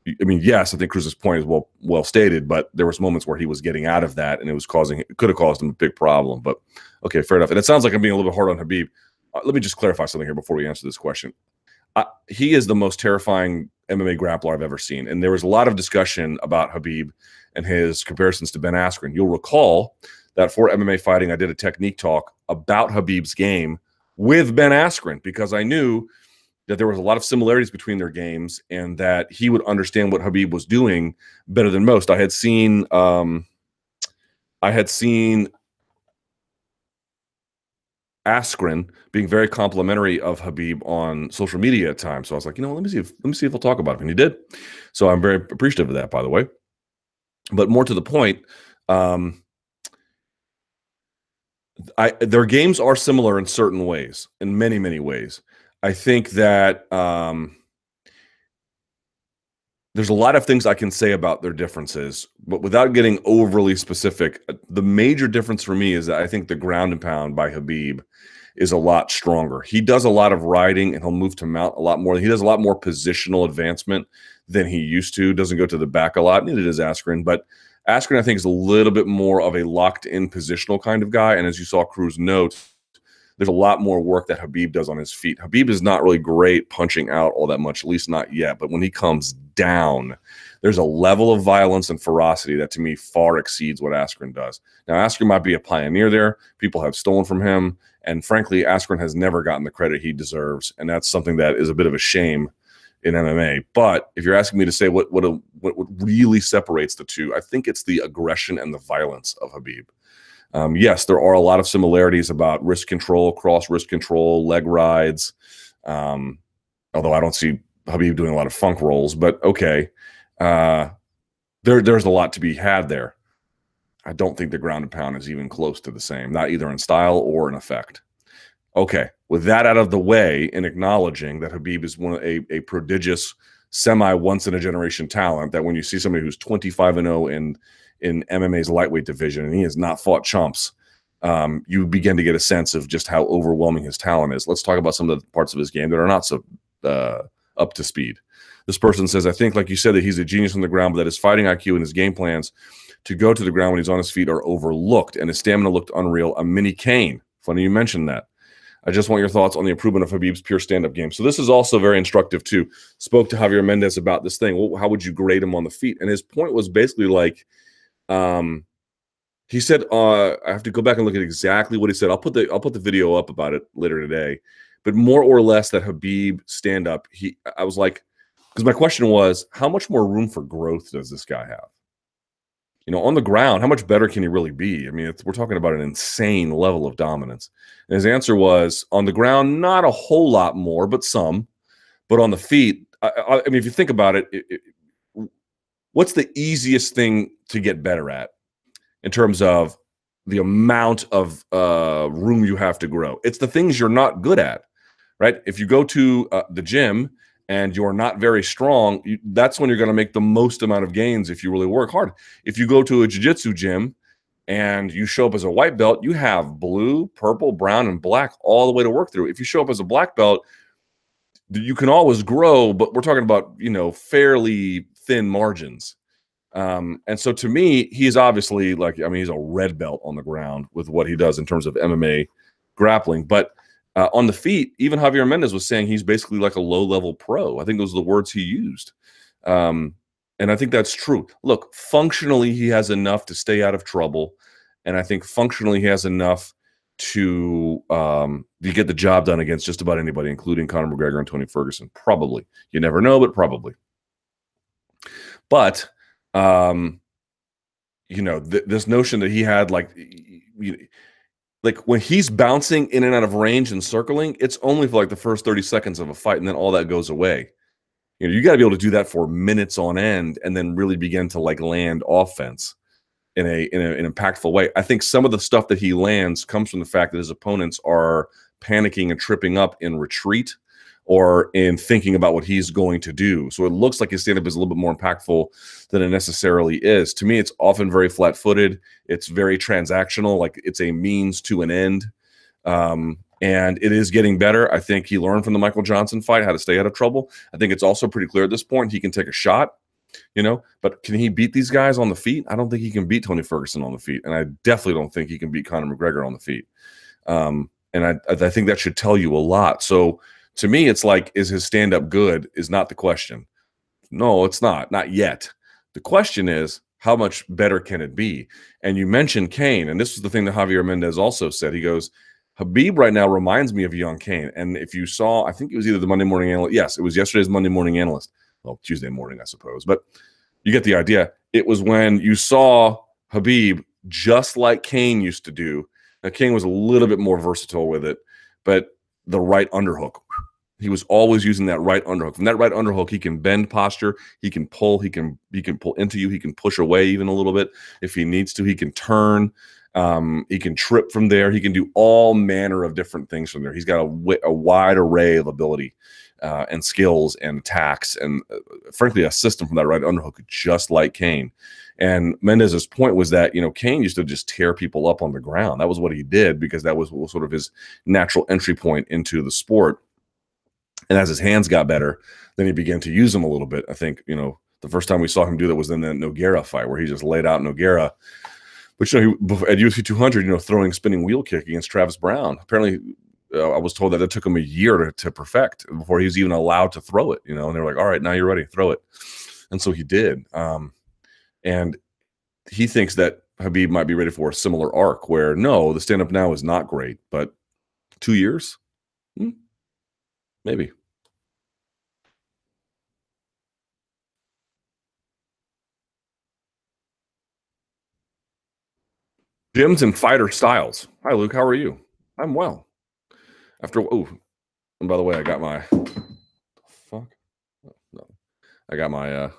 I mean, yes, I think Cruz's point is well well stated, but there was moments where he was getting out of that, and it was causing it could have caused him a big problem. But okay, fair enough. And it sounds like I'm being a little bit hard on Khabib. Uh, let me just clarify something here before we answer this question. He is the most terrifying MMA grappler I've ever seen. And there was a lot of discussion about Khabib and his comparisons to Ben Askren. You'll recall that for MMA fighting, I did a technique talk about Khabib's game with Ben Askren because I knew that there was a lot of similarities between their games and that he would understand what Khabib was doing better than most. I had seen um, I had seen Askren being very complimentary of Khabib on social media at times. So I was like, you know, let me see if let me see if he'll talk about it. And he did. So I'm very appreciative of that, by the way. But more to the point, um, I their games are similar in certain ways, in many, many ways. I think that um, there's a lot of things I can say about their differences, but without getting overly specific, uh, the major difference for me is that I think the ground and pound by Khabib is a lot stronger. He does a lot of riding and he'll move to mount a lot more. He does a lot more positional advancement than he used to. Doesn't go to the back a lot. Neither does Askren, but Askren I think is a little bit more of a locked in positional kind of guy. And as you saw Cruz note, there's a lot more work that Khabib does on his feet. Khabib is not really great punching out all that much, at least not yet. But when he comes down, there's a level of violence and ferocity that to me far exceeds what Askren does. Now, Askren might be a pioneer there. People have stolen from him. And frankly, Askren has never gotten the credit he deserves. And that's something that is a bit of a shame in MMA. But if you're asking me to say what what, a, what, what really separates the two, I think it's the aggression and the violence of Khabib. Um, yes, there are a lot of similarities about wrist control, cross wrist control, leg rides. Um, although I don't see Khabib doing a lot of funk rolls, but okay. Uh, there, there's a lot to be had there. I don't think the ground and pound is even close to the same, not either in style or in effect. Okay, with that out of the way and acknowledging that Khabib is one of a, a prodigious, semi once in a generation talent, that when you see somebody who's 25 and 0 in in MMA's lightweight division, and he has not fought chumps. Um, you begin to get a sense of just how overwhelming his talent is. Let's talk about some of the parts of his game that are not so uh, up to speed. This person says, I think, like you said, that he's a genius on the ground, but that his fighting IQ and his game plans to go to the ground when he's on his feet are overlooked, and his stamina looked unreal. A mini Cain. Funny you mentioned that. I just want your thoughts on the improvement of Khabib's pure stand-up game. So this is also very instructive too. Spoke to Javier Mendez about this thing. Well, how would you grade him on the feet? And his point was basically like – um, he said, uh, I have to go back and look at exactly what he said. I'll put the I'll put the video up about it later today. But more or less that Khabib stand up, he I was like, because my question was, how much more room for growth does this guy have? You know, on the ground, how much better can he really be? I mean, we're talking about an insane level of dominance. And his answer was, on the ground, not a whole lot more, but some. But on the feet, I, I, I mean, if you think about it, it, it what's the easiest thing to get better at in terms of the amount of uh, room you have to grow? It's the things you're not good at, right? If you go to uh, the gym and you're not very strong, you, that's when you're going to make the most amount of gains if you really work hard. If you go to a jiu-jitsu gym and you show up as a white belt, you have blue, purple, brown, and black all the way to work through. If you show up as a black belt, you can always grow, but we're talking about, you know, fairly thin margins. Um, and so to me, he's obviously like, I mean, he's a red belt on the ground with what he does in terms of MMA grappling. But uh, on the feet, even Javier Mendez was saying he's basically like a low level pro. I think those are the words he used. Um, and I think that's true. Look, functionally, he has enough to stay out of trouble. And I think functionally, he has enough to um, to get the job done against just about anybody, including Conor McGregor and Tony Ferguson. Probably. You never know, but probably. But um, you know, th- this notion that he had like you, like when he's bouncing in and out of range and circling, it's only for like the first 30 seconds of a fight, and then all that goes away. You know, you got to be able to do that for minutes on end and then really begin to like land offense in a in a, an impactful way. I think some of the stuff that he lands comes from the fact that his opponents are panicking and tripping up in retreat or in thinking about what he's going to do. So it looks like his stand up is a little bit more impactful than it necessarily is. To me, it's often very flat footed. It's very transactional, like it's a means to an end. Um, and it is getting better. I think he learned from the Michael Johnson fight how to stay out of trouble. I think it's also pretty clear at this point he can take a shot, you know, but can he beat these guys on the feet? I don't think he can beat Tony Ferguson on the feet. And I definitely don't think he can beat Conor McGregor on the feet. Um, and I, I think that should tell you a lot. So, to me, it's like, is his stand up good? Is not the question. No, it's not, not yet. The question is, how much better can it be? And you mentioned Cain, and this was the thing that Javier Mendez also said. He goes, Khabib right now reminds me of young Cain. And if you saw, I think it was either the Monday morning analyst. Yes, it was yesterday's Monday morning analyst. Well, Tuesday morning, I suppose. But you get the idea. It was when you saw Khabib just like Cain used to do. Now, Cain was a little bit more versatile with it, but the right underhook. He was always using that right underhook. From that right underhook, he can bend posture, he can pull, he can he can pull into you, he can push away even a little bit if he needs to. He can turn, um, he can trip from there. He can do all manner of different things from there. He's got a, a wide array of ability uh, and skills and attacks, and uh, frankly, a system from that right underhook, just like Cain. And Mendez's point was that you know Cain used to just tear people up on the ground. That was what he did because that was sort of his natural entry point into the sport. And as his hands got better, then he began to use them a little bit. I think you know the first time we saw him do that was in the Nogueira fight, where he just laid out Nogueira. But you know, he, at UFC 200, you know, throwing spinning wheel kick against Travis Browne. Apparently, uh, I was told that it took him a year to, to perfect before he was even allowed to throw it. You know, and they were like, "All right, now you're ready, throw it." And so he did. Um, and he thinks that Khabib might be ready for a similar arc where no, the stand up now is not great, but two years, hmm, maybe. Gyms and fighter styles. Hi, Luke. How are you? I'm well. After oh, and by the way, I got my fuck. No, I got my uh,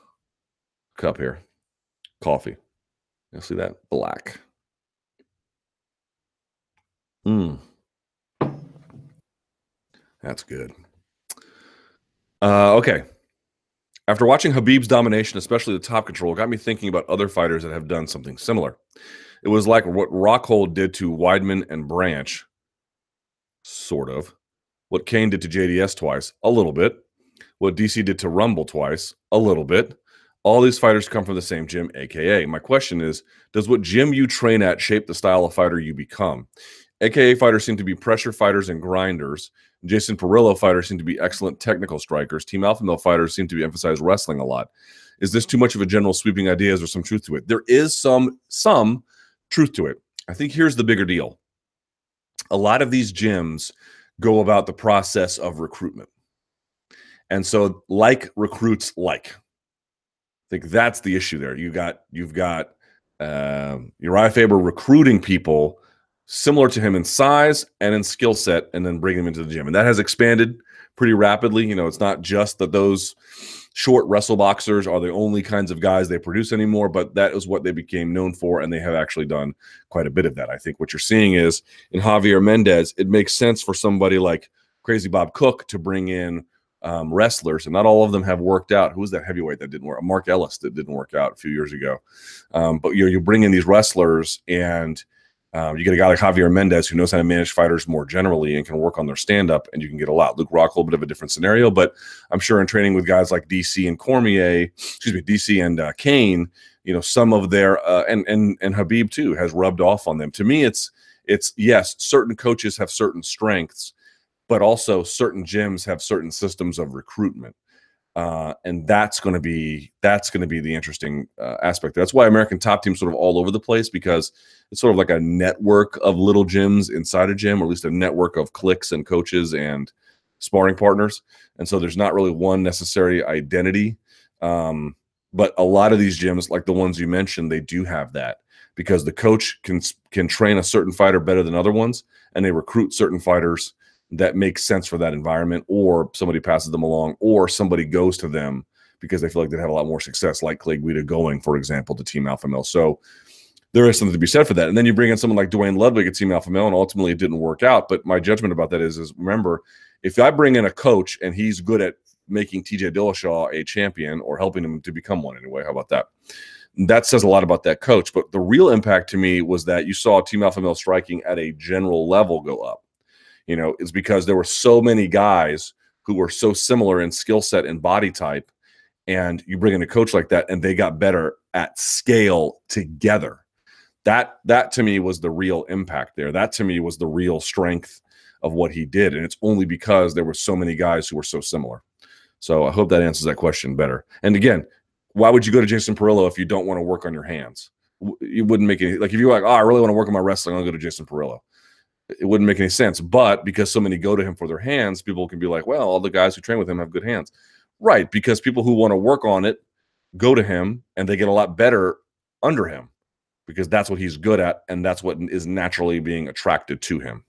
cup here coffee. You'll see that black. Hmm. That's good. Uh, okay. After watching Khabib's domination, especially the top control, got me thinking about other fighters that have done something similar. It was like what Rockhold did to Weidman and Branch, sort of. What Cain did to JDS twice, a little bit. What DC did to Rumble twice, a little bit. All these fighters come from the same gym, AKA. My question is Does what gym you train at shape the style of fighter you become? AKA fighters seem to be pressure fighters and grinders. Jason Parillo fighters seem to be excellent technical strikers. Team Alpha Male fighters seem to be emphasize wrestling a lot. Is this too much of a general sweeping idea? Is there some truth to it? There is some some truth to it. I think here's the bigger deal. A lot of these gyms go about the process of recruitment. And so like recruits like I think that's the issue there. You got you've got uh, Urijah Faber recruiting people similar to him in size and in skill set, and then bring them into the gym, and that has expanded pretty rapidly. You know, it's not just that those short wrestle boxers are the only kinds of guys they produce anymore, but that is what they became known for, and they have actually done quite a bit of that. I think what you're seeing is in Javier Mendez, it makes sense for somebody like Crazy Bob Cook to bring in um, wrestlers, and not all of them have worked out. Who was that heavyweight that didn't work? Mark Ellis that didn't work out a few years ago. Um, but you know, you bring in these wrestlers, and um, you get a guy like Javier Mendez who knows how to manage fighters more generally and can work on their stand up, and you can get a lot. Luke Rock, a little bit of a different scenario, but I'm sure in training with guys like DC and Cormier, excuse me, DC and uh, Cain, you know, some of their uh, and and and Khabib too has rubbed off on them. To me, it's it's yes, certain coaches have certain strengths but also certain gyms have certain systems of recruitment. Uh, and that's going to be that's going to be the interesting uh, aspect. That's why American Top Team's sort of all over the place because it's sort of like a network of little gyms inside a gym, or at least a network of cliques and coaches and sparring partners. And so there's not really one necessary identity. Um, But a lot of these gyms, like the ones you mentioned, they do have that because the coach can can train a certain fighter better than other ones, and they recruit certain fighters that makes sense for that environment, or somebody passes them along, or somebody goes to them because they feel like they'd have a lot more success, like Clay Guida going, for example, to Team Alpha Male. So there is something to be said for that. And then you bring in someone like Duane Ludwig at Team Alpha Male, and ultimately it didn't work out. But my judgment about that is, is remember, if I bring in a coach and he's good at making TJ Dillashaw a champion or helping him to become one anyway, how about that? That says a lot about that coach. But the real impact to me was that you saw Team Alpha Male striking at a general level go up. You know, it's because there were so many guys who were so similar in skill set and body type. And you bring in a coach like that, and they got better at scale together. That that to me was the real impact there. That to me was the real strength of what he did. And it's only because there were so many guys who were so similar. So I hope that answers that question better. And again, why would you go to Jason Parillo if you don't want to work on your hands? You wouldn't make any like if you're like, oh, I really want to work on my wrestling, I'll go to Jason Parillo. It wouldn't make any sense. But because so many go to him for their hands, people can be like, well, all the guys who train with him have good hands. Right. Because people who want to work on it go to him and they get a lot better under him because that's what he's good at and that's what is naturally being attracted to him.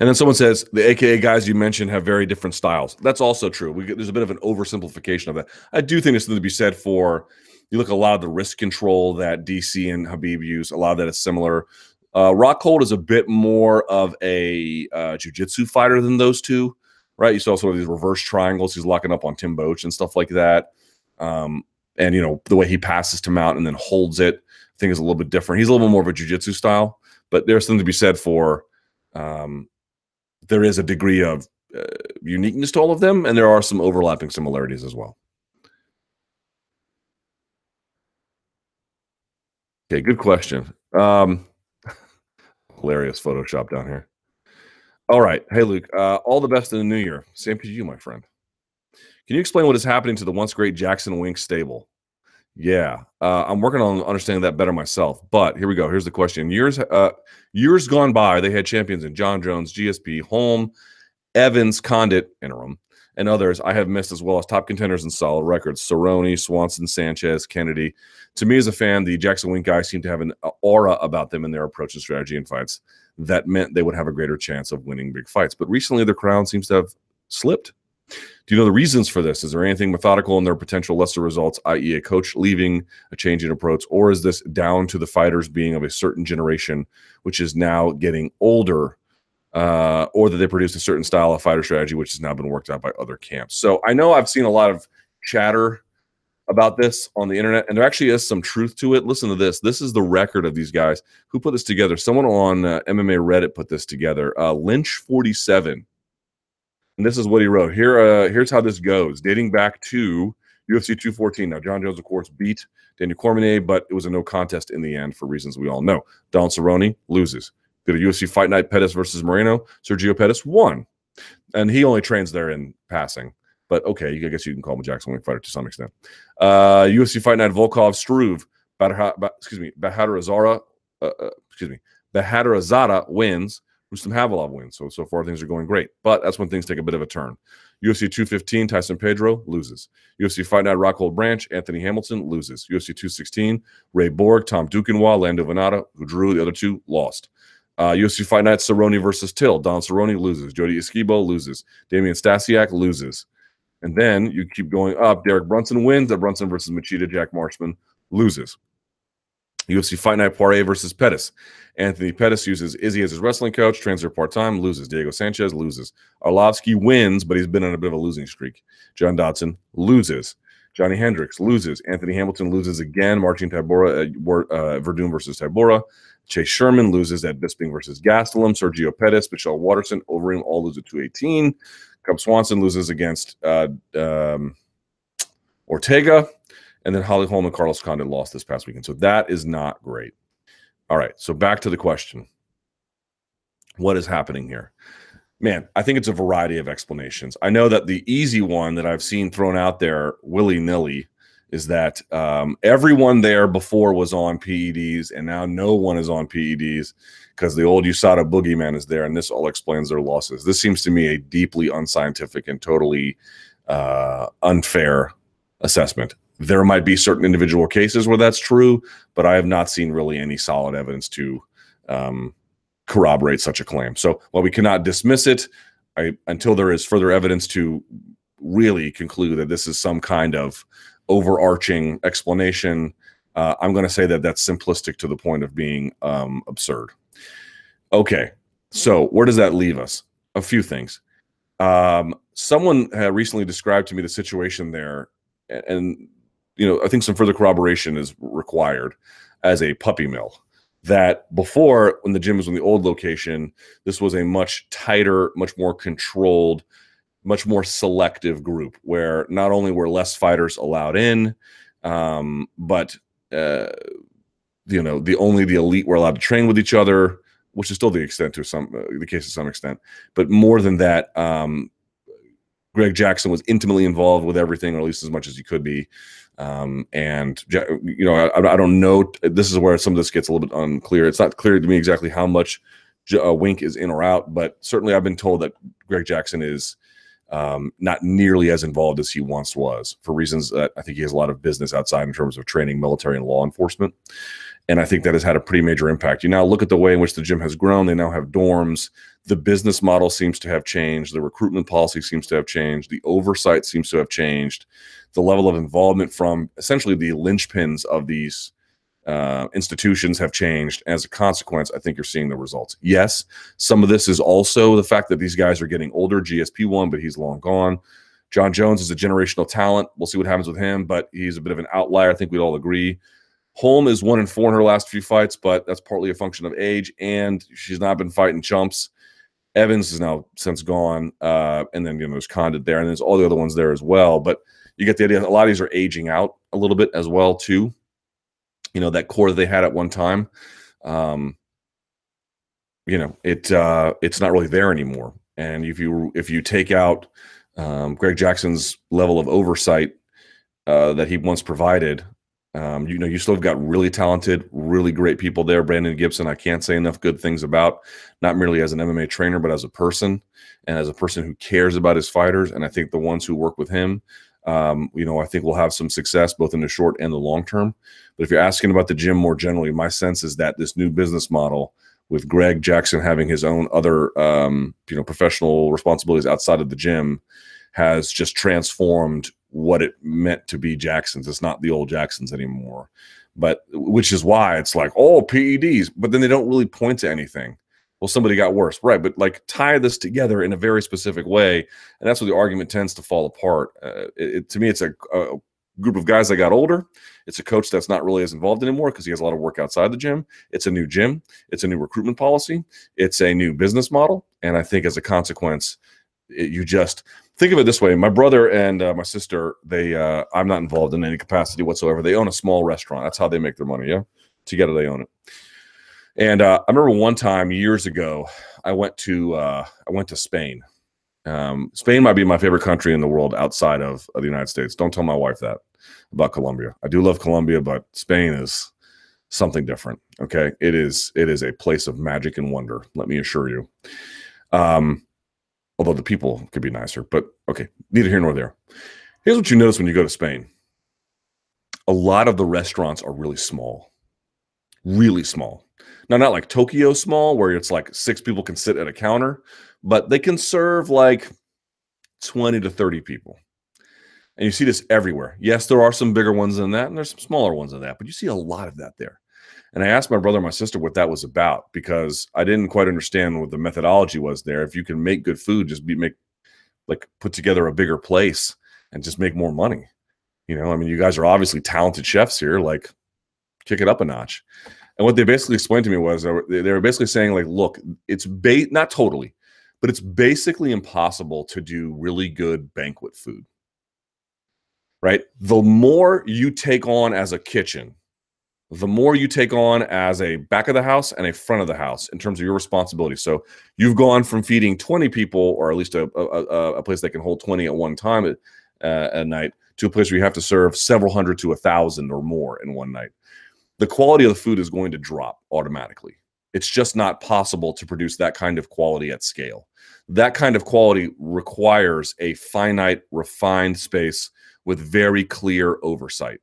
And then someone says the AKA guys you mentioned have very different styles. That's also true. There's a bit of an oversimplification of that. I do think there's something to be said for you look a lot of the wrist control that DC and Khabib use. A lot of that is similar. Uh, Rockhold is a bit more of a uh, jujitsu fighter than those two, right? You saw sort of these reverse triangles. He's locking up on Tim Boetsch and stuff like that. Um, and you know the way he passes to mount and then holds it, I think is a little bit different. He's a little bit more of a jujitsu style, but there's something to be said for um, there is a degree of uh, uniqueness to all of them, and there are some overlapping similarities as well. Okay, good question. Um, hilarious Photoshop down here. All right. Hey, Luke, uh, all the best in the new year. Same to you, my friend. Can you explain what is happening to the once great Jackson Wink stable? Yeah, uh, I'm working on understanding that better myself. But here we go. Here's the question: Years, uh, years gone by, they had champions in Jon Jones, GSP, Holm, Evans, Condit, interim, and others. I have missed as well as top contenders and solid records: Cerrone, Swanson, Sanchez, Kennedy. To me, as a fan, the Jackson Wink guys seem to have an aura about them in their approach and strategy in fights that meant they would have a greater chance of winning big fights. But recently, the crown seems to have slipped do you know the reasons for this? Is there anything methodical in their potential lesser results, i.e., a coach leaving, a change in approach, or is this down to the fighters being of a certain generation, which is now getting older, uh, or that they produced a certain style of fighter strategy, which has now been worked out by other camps? So I know I've seen a lot of chatter about this on the internet, and there actually is some truth to it. Listen to this. This is the record of these guys who put this together. Someone on uh, MMA Reddit put this together. Uh, Lynch forty seven and this is what he wrote. Here, uh, here's how this goes, dating back to UFC 214. Now, Jon Jones, of course, beat Daniel Cormier, but it was a no contest in the end for reasons we all know. Don Cerrone loses. Did a UFC Fight Night Pettis versus Moreno. Sergio Pettis won, and he only trains there in passing. But okay, I guess you can call him a Jackson Wink fighter to some extent. Uh, UFC Fight Night Volkov Struve. excuse me, Bahadur Azara. Uh, uh, excuse me, Bahadurzada wins. Rustam Khabilov wins. So so far things are going great, but that's when things take a bit of a turn. UFC 215, Tyson Pedro loses. UFC Fight Night, Rockhold Branch, Anthony Hamilton loses. UFC 216, Ray Borg, Tom Duquesnoy, Lando Vannata, who drew the other two, lost. Uh, UFC Fight Night, Cerrone versus Till. Don Cerrone loses. Jodie Esquibel loses. Damian Stasiak loses. And then you keep going up. Derek Brunson wins. At Brunson versus Machida, Jack Marshman loses. UFC Fight Night Poirier versus Pettis. Anthony Pettis uses Izzy as his wrestling coach, transfer part time, loses. Diego Sanchez loses. Arlovsky wins, but he's been on a bit of a losing streak. John Dodson loses. Johnny Hendricks loses. Anthony Hamilton loses again. Marcin Tybura, uh, uh, Werdum versus Tybura. Chase Sherman loses at Bisping versus Gastelum. Sergio Pettis, Michelle Waterson, Overeem all lose at 218. Cub Swanson loses against uh, um, Ortega. And then Holly Holm and Carlos Condit lost this past weekend. So that is not great. All right. So back to the question What is happening here? Man, I think it's a variety of explanations. I know that the easy one that I've seen thrown out there willy nilly is that um, everyone there before was on PEDs and now no one is on PEDs because the old USADA boogeyman is there and this all explains their losses. This seems to me a deeply unscientific and totally uh, unfair assessment. There might be certain individual cases where that's true, but I have not seen really any solid evidence to um, corroborate such a claim. So while we cannot dismiss it, I, until there is further evidence to really conclude that this is some kind of overarching explanation, uh, I'm going to say that that's simplistic to the point of being um, absurd. Okay, so where does that leave us? A few things. Um, someone had recently described to me the situation there, and you know, I think some further corroboration is required as a puppy mill. That before, when the gym was in the old location, this was a much tighter, much more controlled, much more selective group where not only were less fighters allowed in, um, but uh, you know, the only the elite were allowed to train with each other, which is still the extent to some uh, the case to some extent. But more than that, um, Greg Jackson was intimately involved with everything, or at least as much as he could be. Um, and you know, I, I, don't know. This is where some of this gets a little bit unclear. It's not clear to me exactly how much uh, Wink is in or out, but certainly I've been told that Greg Jackson is um, not nearly as involved as he once was for reasons that I think he has a lot of business outside in terms of training military and law enforcement. And I think that has had a pretty major impact. You now look at the way in which the gym has grown. They now have dorms. The business model seems to have changed. The recruitment policy seems to have changed. The oversight seems to have changed. The level of involvement from essentially the linchpins of these uh, institutions have changed. As a consequence, I think you're seeing the results. Yes, some of this is also the fact that these guys are getting older. GSP one, but he's long gone. Jon Jones is a generational talent. We'll see what happens with him, but he's a bit of an outlier. I think we'd all agree. Holm is one in four in her last few fights, but that's partly a function of age, and she's not been fighting chumps. Evans is now since gone, uh, and then you know there's Condit there, and there's all the other ones there as well. But you get the idea. A lot of these are aging out a little bit as well too. You know that core that they had at one time. Um, you know it uh, it's not really there anymore. And if you if you take out um, Greg Jackson's level of oversight uh, that he once provided, um, you know, you still have got really talented, really great people there. Brandon Gibson, I can't say enough good things about, not merely as an MMA trainer, but as a person and as a person who cares about his fighters. And I think the ones who work with him, um, you know, I think we'll have some success both in the short and the long term. But if you're asking about the gym more generally, my sense is that this new business model with Greg Jackson having his own other, um, you know, professional responsibilities outside of the gym has just transformed what it meant to be Jacksons. It's not the old Jacksons anymore. But which is why it's like, oh, PEDs, but then they don't really point to anything. Well, somebody got worse. Right. But like tie this together in a very specific way. And that's where the argument tends to fall apart. Uh, it, to me, it's a, a group of guys that got older. It's a coach that's not really as involved anymore because he has a lot of work outside the gym. It's a new gym. It's a new recruitment policy. It's a new business model. And I think as a consequence, it, you just think of it this way. My brother and uh, my sister they uh, i'm not involved in any capacity whatsoever. They own a small restaurant. That's how they make their money yeah? Together they own it. And uh, i remember one time years ago i went to uh, i went to spain. Um, spain might be my favorite country in the world outside of, of the united states. Don't tell my wife that about colombia. I do love colombia but spain is something different okay? It is it is a place of magic and wonder let me assure you. Um although the people could be nicer. But okay, neither here nor there. Here's what you notice when you go to Spain a lot of the restaurants are really small, really small. Now, not like Tokyo small, where it's like six people can sit at a counter, but they can serve like 20 to 30 people. And you see this everywhere. Yes, there are some bigger ones than that, and there's some smaller ones than that, but you see a lot of that there. And I asked my brother and my sister what that was about because I didn't quite understand what the methodology was there. If you can make good food, just be make like put together a bigger place and just make more money. You know, I mean, you guys are obviously talented chefs here, like kick it up a notch. And what they basically explained to me was they were, basically saying, like, look, it's ba- not totally, but it's basically impossible to do really good banquet food. Right? The more you take on as a kitchen, the more you take on as a back of the house and a front of the house in terms of your responsibility. So you've gone from feeding 20 people, or at least a, a, a place that can hold 20 at one time at, uh, at night, to a place where you have to serve several hundred to a thousand or more in one night. The quality of the food is going to drop automatically. It's just not possible to produce that kind of quality at scale. That kind of quality requires a finite, refined space with very clear oversight.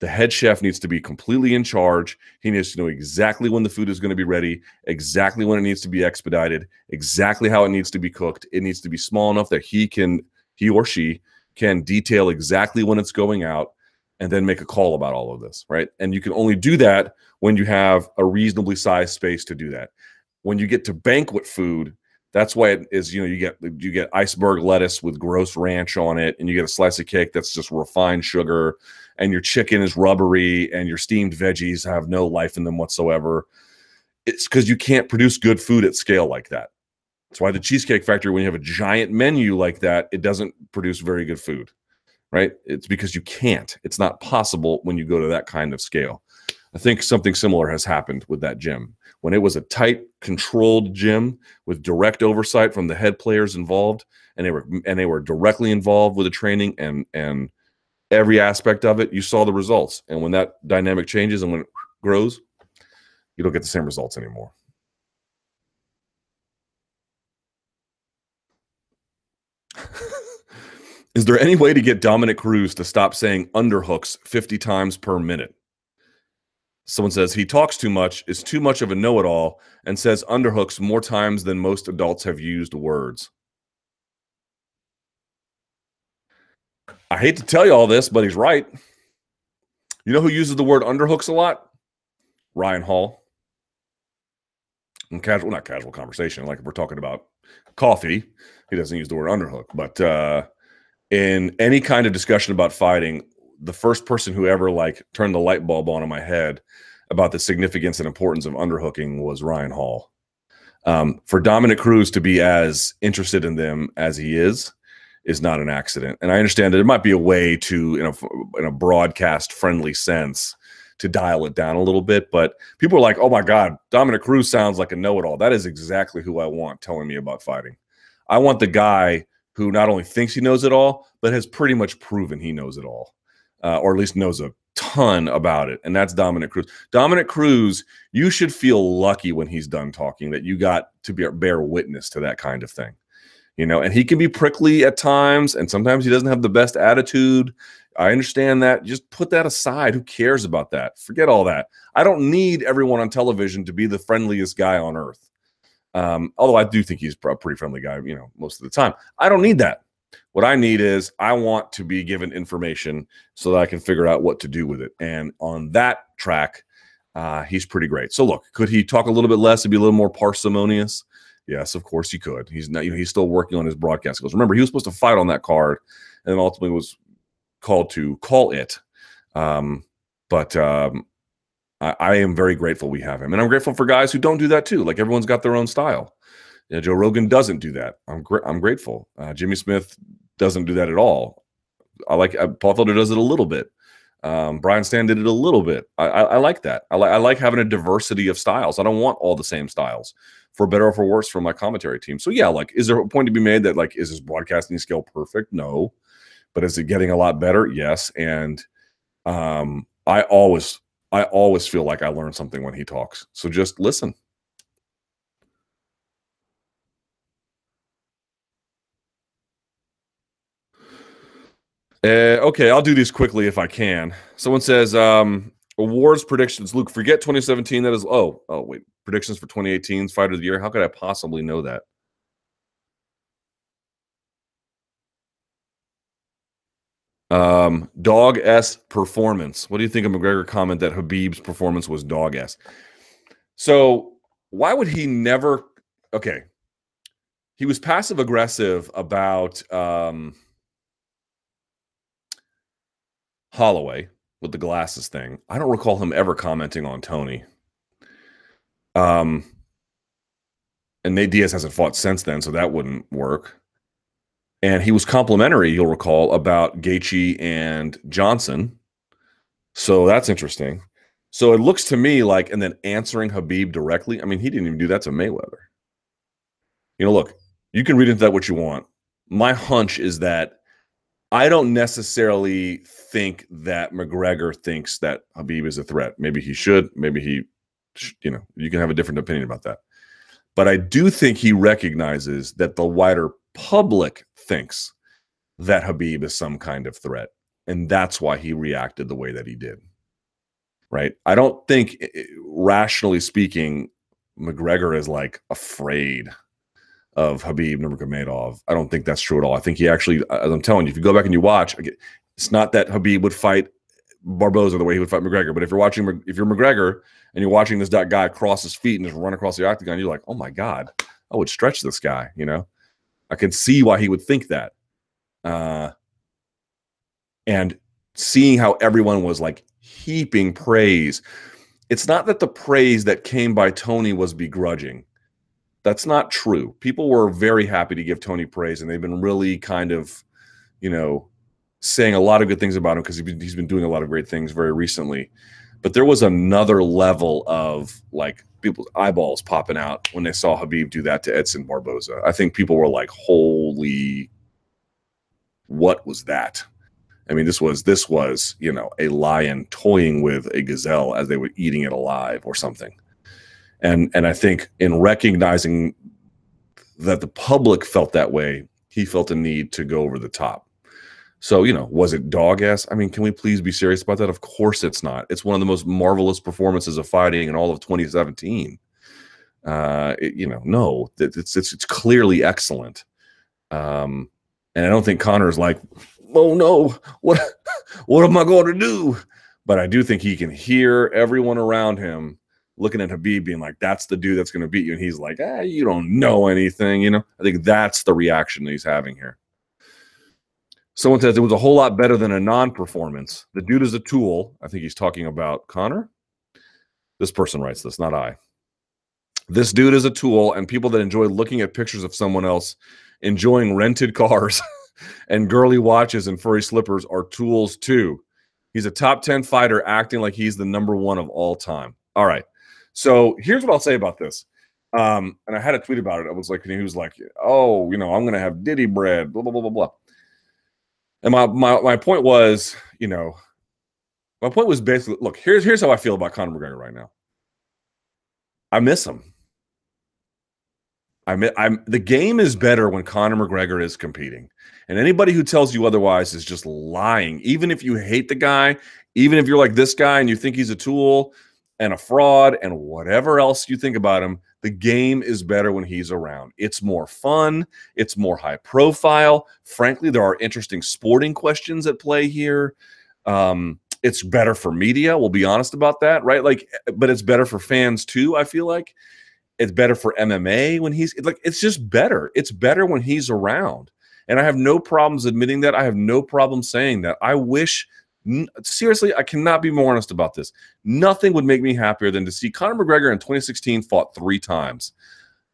The head chef needs to be completely in charge. He needs to know exactly when the food is going to be ready, exactly when it needs to be expedited, exactly how it needs to be cooked. It needs to be small enough that he can, he or she can detail exactly when it's going out and then make a call about all of this, right? And you can only do that when you have a reasonably sized space to do that. When you get to banquet food, that's why it is, you know, you get you get iceberg lettuce with gross ranch on it, and you get a slice of cake that's just refined sugar, and your chicken is rubbery, and your steamed veggies have no life in them whatsoever. It's because you can't produce good food at scale like that. That's why the Cheesecake Factory, when you have a giant menu like that, it doesn't produce very good food, right? It's because you can't. It's not possible when you go to that kind of scale. I think something similar has happened with that gym when it was a tight, controlled gym with direct oversight from the head players involved, and they were and they were directly involved with the training and and every aspect of it. You saw the results, and when that dynamic changes and when it grows, you don't get the same results anymore. Is there any way to get Dominick Cruz to stop saying underhooks 50 times per minute? Someone says he talks too much, is too much of a know it all, and says underhooks more times than most adults have used words. I hate to tell you all this, but he's right. You know who uses the word underhooks a lot? Ryan Hall. In casual, not casual conversation, like if we're talking about coffee, he doesn't use the word underhook. But uh, in any kind of discussion about fighting, the first person who ever like turned the light bulb on in my head about the significance and importance of underhooking was Ryan Hall. Um, for Dominick Cruz to be as interested in them as he is is not an accident, and I understand that it might be a way to, in a in a broadcast friendly sense, to dial it down a little bit. But people are like, "Oh my God, Dominick Cruz sounds like a know-it-all." That is exactly who I want telling me about fighting. I want the guy who not only thinks he knows it all, but has pretty much proven he knows it all uh, or at least knows a ton about it, and that's Dominick Cruz. Dominick Cruz, you should feel lucky when he's done talking that you got to be, bear witness to that kind of thing. You know, and he can be prickly at times, and sometimes he doesn't have the best attitude. I understand that. Just put that aside. Who cares about that? Forget all that. I don't need everyone on television to be the friendliest guy on earth. Um, although I do think he's a pretty friendly guy, you know, most of the time. I don't need that. What I need is I want to be given information so that I can figure out what to do with it. And on that track, uh, he's pretty great. So look, could he talk a little bit less and be a little more parsimonious? Yes, of course he could. He's not, you know, he's still working on his broadcast skills. Remember, he was supposed to fight on that card and then ultimately was called to call it. Um, but um, I, I am very grateful we have him. And I'm grateful for guys who don't do that too. Like everyone's got their own style. You know, Joe Rogan doesn't do that. I'm gr- I'm grateful. Uh, Jimmy Smith doesn't do that at all. I like uh, Paul Felder does it a little bit. Um, Brian Stann did it a little bit. I, I, I like that. I, li- I like having a diversity of styles. I don't want all the same styles, for better or for worse, from my commentary team. So yeah, like, is there a point to be made that like, is his broadcasting skill perfect? No, but is it getting a lot better? Yes. And um, I always, I always feel like I learn something when he talks. So just listen. Uh, okay, I'll do these quickly if I can. Someone says um, awards predictions. Luke, forget 2017. That is oh oh wait predictions for 2018's Fighter of the Year. How could I possibly know that? Um, dog s performance. What do you think of McGregor comment that Khabib's performance was dog s? So why would he never? Okay, he was passive aggressive about. Um, Holloway with the glasses thing. I don't recall him ever commenting on Tony. Um, and Nate Diaz hasn't fought since then, so that wouldn't work. And he was complimentary, you'll recall, about Gaethje and Johnson. So that's interesting. So it looks to me like, and then answering Khabib directly. I mean, he didn't even do that to Mayweather. You know, look, you can read into that what you want. My hunch is that I don't necessarily think that McGregor thinks that Khabib is a threat. Maybe he should. Maybe he You know, you can have a different opinion about that. But I do think he recognizes that the wider public thinks that Khabib is some kind of threat. And that's why he reacted the way that he did. Right. I don't think, eh, eh, rationally speaking, McGregor is like afraid of Khabib Nurmagomedov. I don't think that's true at all. I think he actually, as I'm telling you, if you go back and you watch, it's not that Khabib would fight Barboza the way he would fight McGregor. But if you're watching, if you're McGregor and you're watching this guy cross his feet and just run across the octagon, you're like, oh my god, I would stretch this guy. You know, I can see why he would think that. Uh, and seeing how everyone was like heaping praise. It's not that the praise that came by Tony was begrudging. That's not true. People were very happy to give Tony praise, and they've been really kind of, you know, saying a lot of good things about him because he's been, doing a lot of great things very recently. But there was another level of like people's eyeballs popping out when they saw Khabib do that to Edson Barboza. I think people were like, "Holy, what was that?" I mean, this was this was you know a lion toying with a gazelle as they were eating it alive or something. And and I think in recognizing that the public felt that way, he felt a need to go over the top. So, you know, was it dog ass? I mean, can we please be serious about that? Of course it's not. It's one of the most marvelous performances of fighting in all of 2017. Uh, it, you know, no, it's, it's, it's clearly excellent. Um, and I don't think Conor's like, oh no, what, what am I going to do? But I do think he can hear everyone around him looking at Khabib being like, that's the dude that's going to beat you. And he's like, ah, you don't know anything. You know, I think that's the reaction that he's having here. Someone says it was a whole lot better than a non-performance. The dude is a tool. I think he's talking about Conor. This person writes this, not I. This dude is a tool, and people that enjoy looking at pictures of someone else enjoying rented cars and girly watches and furry slippers are tools too. He's a top 10 fighter acting like he's the number one of all time. All right. So here's what I'll say about this. Um, and I had a tweet about it. I was like, and he was like, oh, you know, I'm going to have Diddy bread, blah, blah, blah, blah, blah. And my, my my point was, you know, my point was basically, look, here's here's how I feel about Conor McGregor right now. I miss him. I'm, I'm the game is better when Conor McGregor is competing. And anybody who tells you otherwise is just lying. Even if you hate the guy, even if you're like this guy and you think he's a tool and a fraud and whatever else you think about him, the game is better when he's around. It's more fun, it's more high profile. Frankly, there are interesting sporting questions at play here. Um, it's better for media, we'll be honest about that, right? Like, but it's better for fans too, I feel like. It's better for MMA when he's like, it's just better. It's better when he's around. And I have no problems admitting that. I have no problem saying that. I wish seriously, I cannot be more honest about this. Nothing would make me happier than to see Conor McGregor in 2016 fought three times.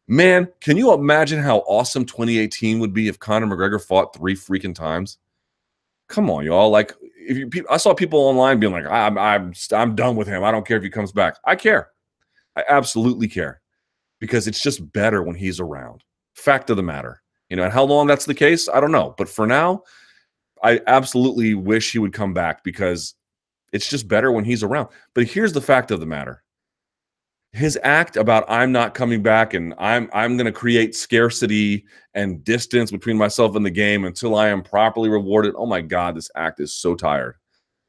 Man, can you imagine how awesome 2018 would be if Conor McGregor fought three freaking times? Come on, y'all. Like, if you, I saw people online being like, I'm, I'm, I'm done with him. I don't care if he comes back. I care. I absolutely care because it's just better when he's around. Fact of the matter. You know, and how long that's the case, I don't know. But for now, I absolutely wish he would come back because it's just better when he's around. But here's the fact of the matter. His act about I'm not coming back and I'm I'm going to create scarcity and distance between myself and the game until I am properly rewarded. Oh my god, this act is so tired.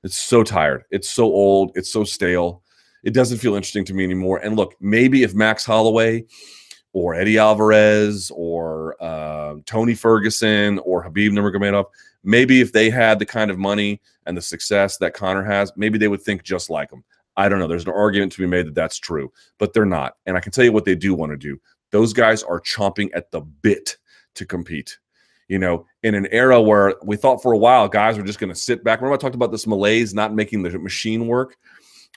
It's so tired. It's so old, it's so stale. It doesn't feel interesting to me anymore. And look, maybe if Max Holloway or Eddie Alvarez or uh, Tony Ferguson or Khabib Nurmagomedov maybe if they had the kind of money and the success that Conor has, maybe they would think just like him. I don't know. There's an argument to be made that that's true, but they're not. And I can tell you what they do want to do. Those guys are chomping at the bit to compete. You know, in an era where we thought for a while guys were just going to sit back. Remember, I talked about this malaise not making the machine work.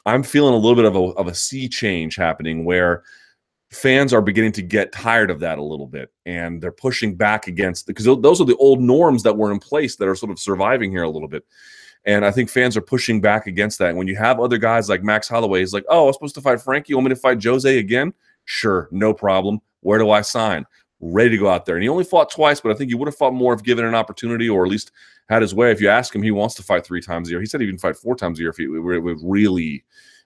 I'm feeling a little bit of a, of a sea change happening where fans are beginning to get tired of that a little bit and they're pushing back against because those are the old norms that were in place that are sort of surviving here a little bit. And i think fans are pushing back against that. And when you have other guys like max holloway he's like oh i was supposed to fight frankie. You want me to fight jose again? Sure no problem. Where do i sign? Ready to go out there. And he only fought twice but i think he would have fought more if given an opportunity or at least had his way. If you ask him he wants to fight three times a year. He said he can fight four times a year if he would really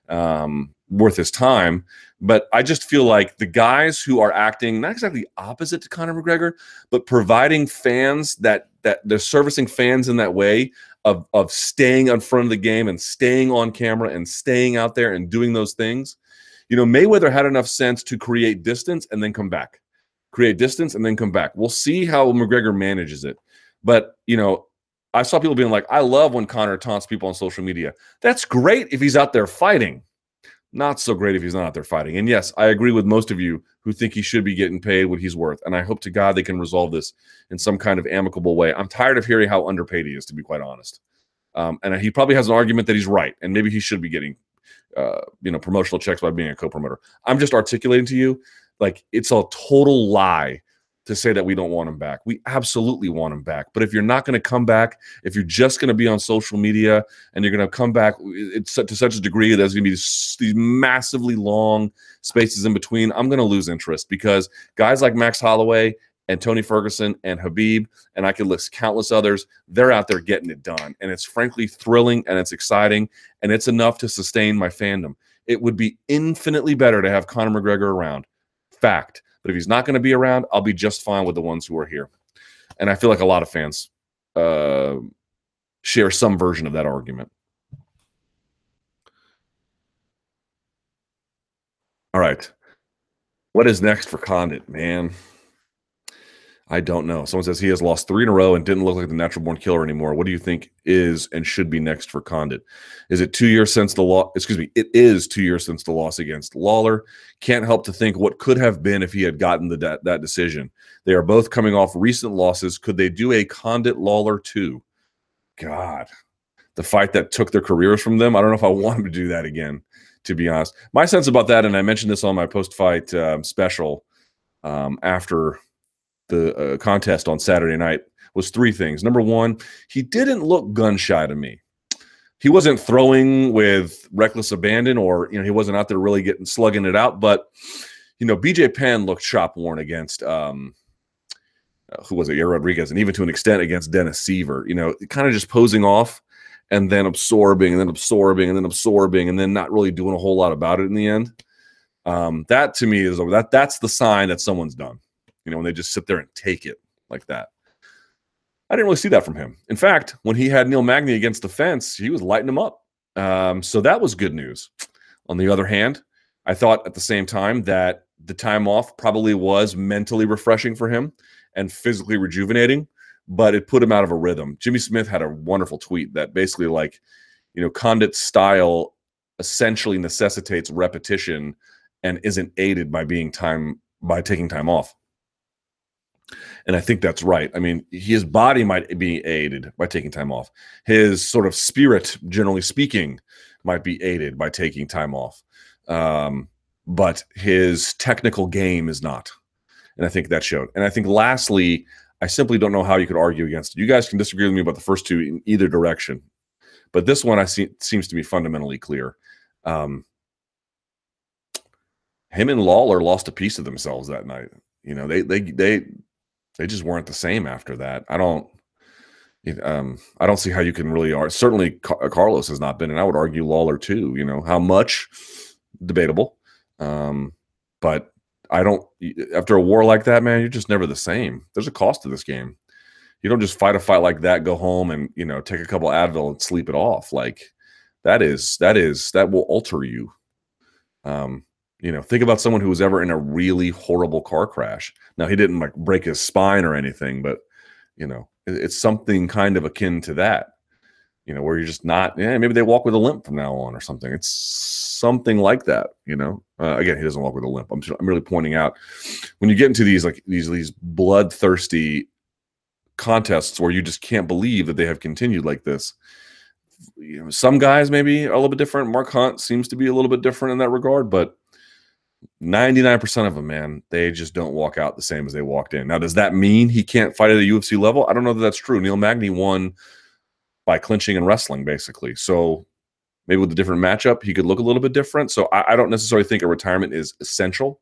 um, worth his time. But I just feel like the guys who are acting not exactly opposite to Conor McGregor, but providing fans that that they're servicing fans in that way of of staying in front of the game and staying on camera and staying out there and doing those things. You know, Mayweather had enough sense to create distance and then come back. Create distance and then come back. We'll see how McGregor manages it. But, you know, I saw people being like, I love when Conor taunts people on social media. That's great if he's out there fighting. Not so great if he's not out there fighting. And yes, I agree with most of you who think he should be getting paid what he's worth. And I hope to God they can resolve this in some kind of amicable way. I'm tired of hearing how underpaid he is, to be quite honest. Um, and he probably has an argument that he's right, and maybe he should be getting, uh, you know, promotional checks by being a co-promoter. I'm just articulating to you, like it's a total lie to say that we don't want him back. We absolutely want him back. But if you're not going to come back, if you're just going to be on social media and you're going to come back it's to such a degree that there's going to be these, massively long spaces in between, I'm going to lose interest because guys like Max Holloway and Tony Ferguson and Khabib, and I could list countless others, they're out there getting it done. And it's frankly thrilling and it's exciting and it's enough to sustain my fandom. It would be infinitely better to have Conor McGregor around. Fact. But if he's not going to be around, I'll be just fine with the ones who are here. And I feel like a lot of fans uh, share some version of that argument. All right. What is next for Condit, man? I don't know. Someone says he has lost three in a row and didn't look like the natural born killer anymore. What do you think is and should be next for Condit? Is it two years since the law? Excuse me. It is two years since the loss against Lawler. Can't help to think what could have been if he had gotten the, that, that decision. They are both coming off recent losses. Could they do a Condit Lawler two? God, the fight that took their careers from them. I don't know if I want him to do that again. To be honest, my sense about that, and I mentioned this on my post-fight um, special um, after the uh, contest on Saturday night was three things. Number one, he didn't look gun shy to me. He wasn't throwing with reckless abandon, or you know, he wasn't out there really getting slugging it out. But you know, BJ Penn looked shop worn against um, uh, who was it, Yair Rodriguez, and even to an extent against Dennis Siver. You know, kind of just posing off and then absorbing and then absorbing and then absorbing and then not really doing a whole lot about it in the end. Um, that to me is that that's the sign that someone's done you know, when they just sit there and take it like that. I didn't really see that from him. In fact, when he had Neil Magny against the fence, he was lighting him up. Um, so that was good news. On the other hand, I thought at the same time that the time off probably was mentally refreshing for him and physically rejuvenating, but it put him out of a rhythm. Jimmy Smith had a wonderful tweet that basically, like, you know, Condit's style essentially necessitates repetition and isn't aided by being time by taking time off. And I think that's right. I mean, his body might be aided by taking time off. His sort of spirit, generally speaking, might be aided by taking time off. Um, but his technical game is not. And I think that showed. And I think lastly, I simply don't know how you could argue against it. You guys can disagree with me about the first two in either direction. But this one I see seems to be fundamentally clear. Um, him and Lawler lost a piece of themselves that night. You know, they they they they just weren't the same after that. I don't. Um, I don't see how you can really argue. Certainly, uh, Carlos has not been, and I would argue Lawler too. You know how much debatable, um, but I don't. After a war like that, man, you're just never the same. There's a cost to this game. You don't just fight a fight like that, go home and you know take a couple Advil and sleep it off. Like that is that is that will alter you. Um, you know, think about someone who was ever in a really horrible car crash. Now he didn't like break his spine or anything, but you know, it, it's something kind of akin to that. You know, where you're just not. Yeah, maybe they walk with a limp from now on or something. It's something like that. You know, uh, again, he doesn't walk with a limp. I'm just, I'm really pointing out when you get into these like these these bloodthirsty contests where you just can't believe that they have continued like this. You know, some guys maybe are a little bit different. Mark Hunt seems to be a little bit different in that regard, but 99% of them, man, they just don't walk out the same as they walked in. Now, does that mean he can't fight at a UFC level? I don't know that that's true. Neil Magny won by clinching and wrestling, basically. So maybe with a different matchup, he could look a little bit different. So I, I don't necessarily think a retirement is essential.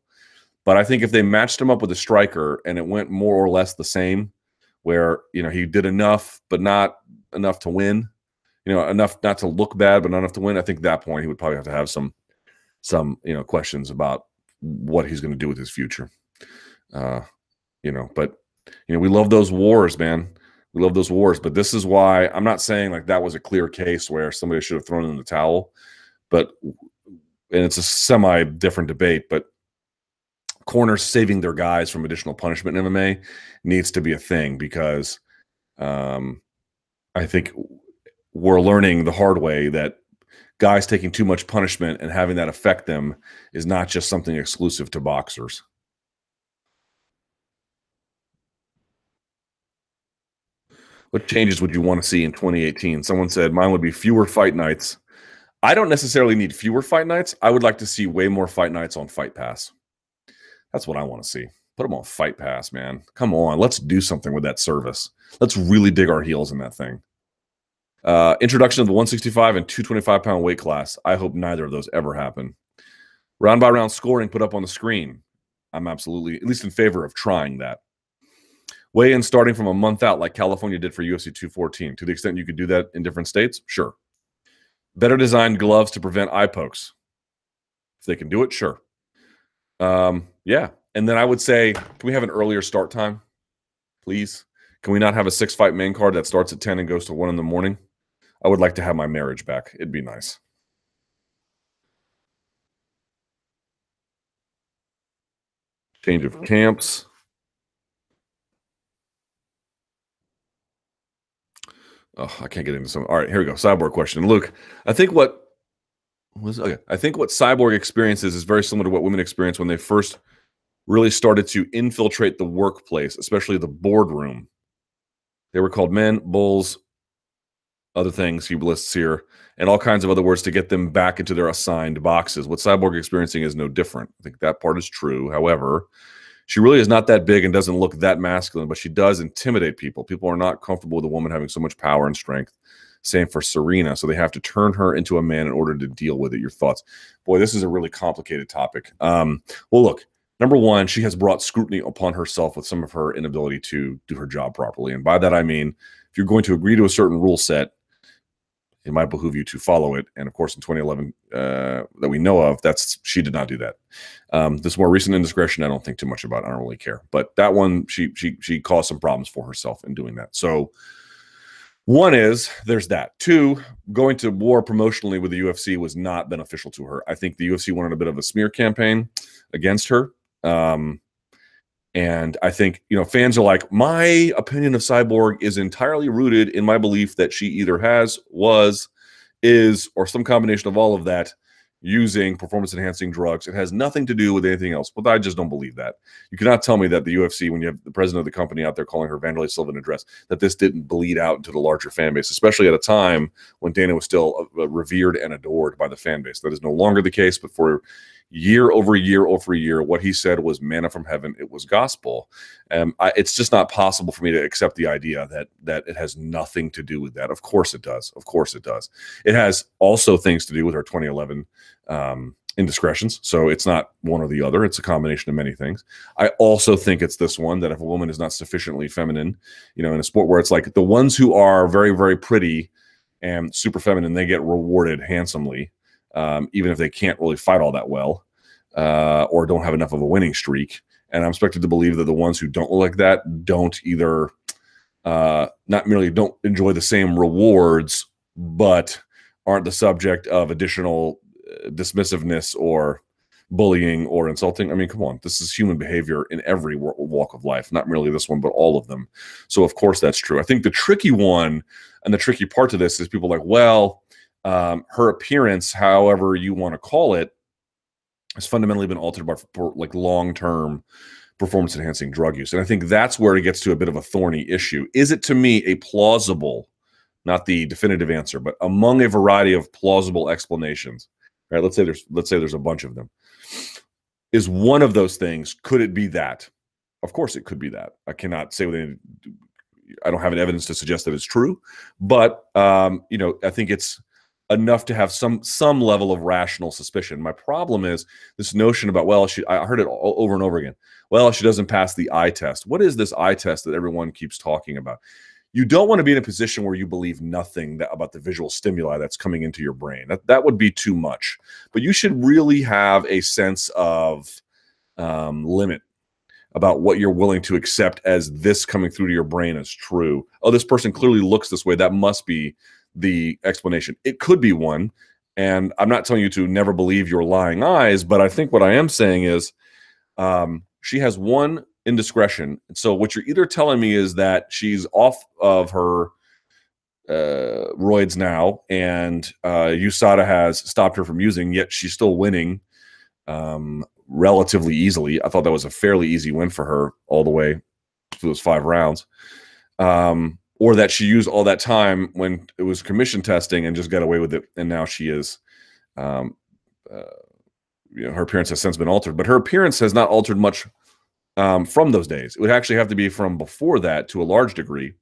But I think if they matched him up with a striker and it went more or less the same, where you know he did enough but not enough to win, you know, enough not to look bad, but not enough to win. I think at that point he would probably have to have some some you know questions about what he's going to do with his future. Uh, you know, but you know, we love those wars, man. We love those wars, but this is why I'm not saying like that was a clear case where somebody should have thrown in the towel, but and it's a semi different debate, but corners saving their guys from additional punishment in MMA needs to be a thing because um, I think we're learning the hard way that guys taking too much punishment and having that affect them is not just something exclusive to boxers. What changes would you want to see in 2018? Someone said mine would be fewer fight nights. I don't necessarily need fewer fight nights. I would like to see way more fight nights on Fight Pass. That's what I want to see. Put them on Fight Pass, man. Come on, let's do something with that service. Let's really dig our heels in that thing. Uh, introduction of the 165 and 225 pound weight class. I hope neither of those ever happen. Round by round scoring put up on the screen. I'm absolutely, at least in favor of trying that. Weigh in starting from a month out, like California did for UFC 214. To the extent you could do that in different states, sure. Better designed gloves to prevent eye pokes. If they can do it, sure. Um, yeah. And then I would say, can we have an earlier start time, please? Can we not have a six fight main card that starts at 10 and goes to one in the morning? I would like to have my marriage back. It'd be nice. Change of mm-hmm. camps. Oh, I can't get into some. All right, here we go. Cyborg question. Luke, I think what was okay. I think what cyborg experiences is very similar to what women experience when they first really started to infiltrate the workplace, especially the boardroom. They were called men, bulls, other things he lists here, and all kinds of other words to get them back into their assigned boxes. What cyborg experiencing is no different. I think that part is true. However, she really is not that big and doesn't look that masculine, but she does intimidate people. People are not comfortable with a woman having so much power and strength. Same for Serena. So they have to turn her into a man in order to deal with it. Your thoughts? Boy, this is a really complicated topic. Um, well, look, number one, she has brought scrutiny upon herself with some of her inability to do her job properly. And by that, I mean, if you're going to agree to a certain rule set, it might behoove you to follow it. And of course, in 2011, uh, that we know of, that's she did not do that. Um, this more recent indiscretion, I don't think too much about. I don't really care. But that one, she she she caused some problems for herself in doing that. So one is there's that. Two, going to war promotionally with the UFC was not beneficial to her. I think the UFC wanted a bit of a smear campaign against her. Um, and I think, you know, fans are like, my opinion of Cyborg is entirely rooted in my belief that she either has, was, is, or some combination of all of that using performance enhancing drugs. It has nothing to do with anything else. But I just don't believe that. You cannot tell me that the UFC, when you have the president of the company out there calling her Wanderlei Silva address, that this didn't bleed out into the larger fan base, especially at a time when Dana was still uh, revered and adored by the fan base. That is no longer the case, but for year over year over year, what he said was manna from heaven. It was gospel. Um, I, it's just not possible for me to accept the idea that that it has nothing to do with that. Of course it does. Of course it does. It has also things to do with our 2011 um, indiscretions. So it's not one or the other. It's a combination of many things. I also think it's this one that if a woman is not sufficiently feminine, you know, in a sport where it's like the ones who are very very pretty and super feminine, they get rewarded handsomely um, even if they can't really fight all that well uh, or don't have enough of a winning streak. And I'm expected to believe that the ones who don't look like that don't either uh, not merely don't enjoy the same rewards, but aren't the subject of additional uh, dismissiveness or bullying or insulting. I mean, come on, this is human behavior in every walk of life, not merely this one, but all of them. So, of course, that's true. I think the tricky one and the tricky part to this is people like, well, um, her appearance, however you want to call it, has fundamentally been altered by like long term performance enhancing drug use. And I think that's where it gets to a bit of a thorny issue. Is it to me a plausible, not the definitive answer, but among a variety of plausible explanations? Right? Let's say there's let's say there's a bunch of them. Is one of those things, could it be that? Of course it could be that. I cannot say with any I don't have any evidence to suggest that it's true, but um, you know, I think it's enough to have some some level of rational suspicion. My problem is this notion about well, she I heard it all, over and over again. Well, she doesn't pass the eye test. What is this eye test that everyone keeps talking about? you don't want to be in a position where you believe nothing that, about the visual stimuli that's coming into your brain. That that would be too much. But you should really have a sense of um, limit about what you're willing to accept as this coming through to your brain as true. Oh, this person clearly looks this way. That must be the explanation. It could be one. And I'm not telling you to never believe your lying eyes, but I think what I am saying is um, she has one indiscretion. So what you're either telling me is that she's off of her uh, roids now, and uh, USADA has stopped her from using, yet she's still winning um, relatively easily. I thought that was a fairly easy win for her all the way through those five rounds. Um, or that she used all that time when it was commission testing and just got away with it, and now she is. Um, uh, you know, her appearance has since been altered, but her appearance has not altered much um, from those days. It would actually have to be from before that to a large degree.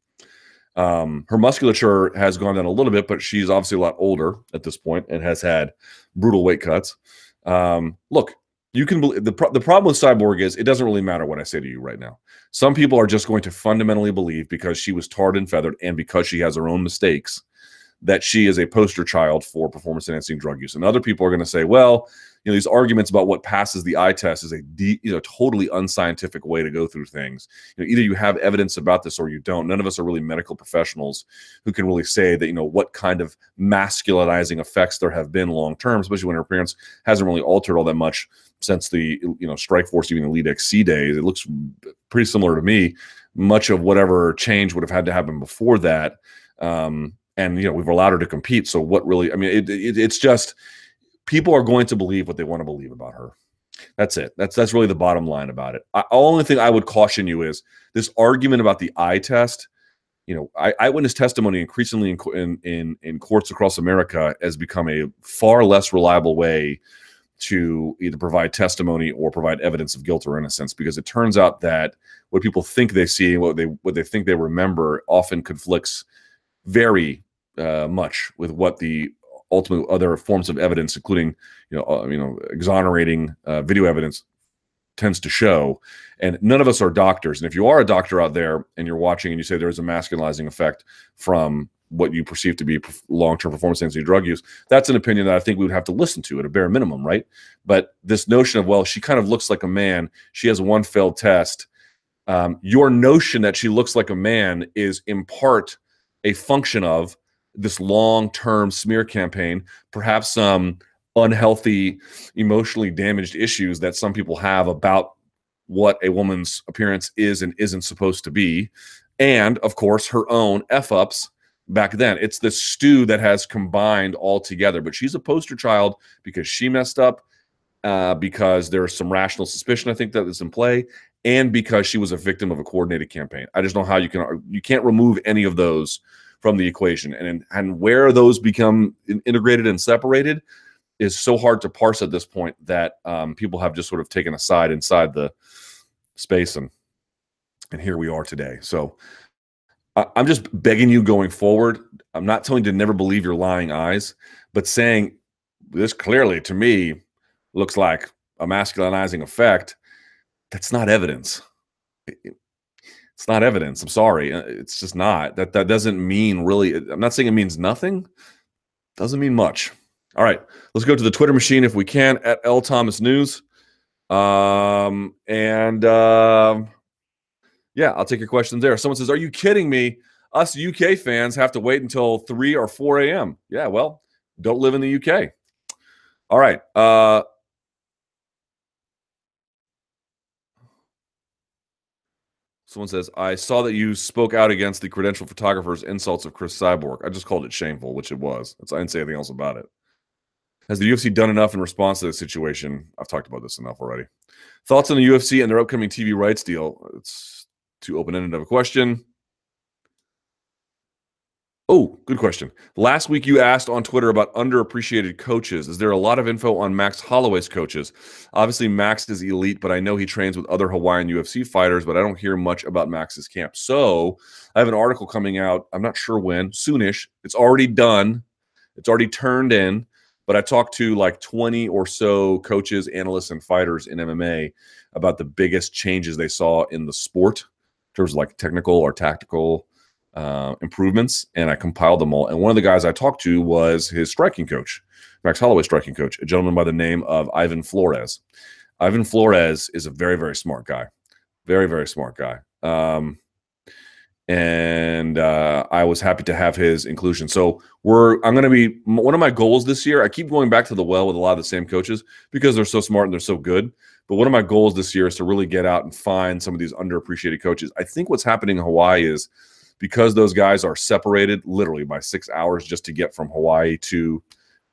Um, her musculature has gone down a little bit, but she's obviously a lot older at this point and has had brutal weight cuts. Um, look, you can believe the, pro- the problem with cyborg is it doesn't really matter what i say to you right now some people are just going to fundamentally believe because she was tarred and feathered and because she has her own mistakes that she is a poster child for performance enhancing drug use. And other people are going to say, well, you know, these arguments about what passes the eye test is a de- you know totally unscientific way to go through things. You know, either you have evidence about this or you don't. None of us are really medical professionals who can really say that you know what kind of masculinizing effects there have been long term, especially when her appearance hasn't really altered all that much since the you know Strikeforce, even the Elite XC days. It looks pretty similar to me. Much of whatever change would have had to happen before that. Um, and you know we've allowed her to compete. So what really? I mean, it, it, it's just people are going to believe what they want to believe about her. That's it. That's that's really the bottom line about it. I, only thing I would caution you is this argument about the eye test. You know, eye, eyewitness testimony increasingly in, in in in courts across America has become a far less reliable way to either provide testimony or provide evidence of guilt or innocence because it turns out that what people think they see what they what they think they remember often conflicts very uh, much with what the ultimate other forms of evidence, including you know uh, you know exonerating uh, video evidence, tends to show. And none of us are doctors. And if you are a doctor out there and you're watching and you say there's a masculinizing effect from what you perceive to be long-term performance enhancing drug use, that's an opinion that I think we would have to listen to at a bare minimum, right? But this notion of well, she kind of looks like a man. She has one failed test. Um, your notion that she looks like a man is in part a function of this long-term smear campaign, perhaps some unhealthy, emotionally damaged issues that some people have about what a woman's appearance is and isn't supposed to be, and of course her own f ups back then. It's the stew that has combined all together. But she's a poster child because she messed up, uh, because there's some rational suspicion I think that is in play, and because she was a victim of a coordinated campaign. I just know how you can you can't remove any of those from the equation, and and where those become integrated and separated is so hard to parse at this point that um, people have just sort of taken a side inside the space, and and here we are today. So I'm just begging you going forward. I'm not telling you to never believe your lying eyes, but saying this clearly to me looks like a masculinizing effect that's not evidence. It's not evidence. I'm sorry. Uh, it's just not. That that doesn't mean really. I'm not saying it means nothing. Doesn't mean much. All right, let's go to the Twitter machine if we can at L Thomas News. Um, and uh, yeah, I'll take your questions there. Someone says, "Are you kidding me? Us UK fans have to wait until three or four a.m." Yeah, well, don't live in the UK. All right. Uh, Someone says, I saw that you spoke out against the credential photographer's insults of Cris Cyborg. I just called it shameful, which it was. I didn't say anything else about it. Has the UFC done enough in response to the situation? I've talked about this enough already. Thoughts on the UFC and their upcoming TV rights deal? It's too open ended of a question. Oh, good question. Last week you asked on Twitter about underappreciated coaches. Is there a lot of info on Max Holloway's coaches? Obviously, Max is elite, but I know he trains with other Hawaiian UFC fighters, but I don't hear much about Max's camp. So I have an article coming out. I'm not sure when, soonish. It's already done, it's already turned in. But I talked to like 20 or so coaches, analysts, and fighters in MMA about the biggest changes they saw in the sport in terms of like technical or tactical uh, improvements, and I compiled them all. And one of the guys I talked to was his striking coach, Max Holloway striking coach, a gentleman by the name of Ivan Flores. Ivan Flores is a very, very smart guy, very, very smart guy. Um, and uh, I was happy to have his inclusion. So we're I'm going to be one of my goals this year. I keep going back to the well with a lot of the same coaches because they're so smart and they're so good. But one of my goals this year is to really get out and find some of these underappreciated coaches. I think what's happening in Hawaii is because those guys are separated literally by six hours just to get from Hawaii to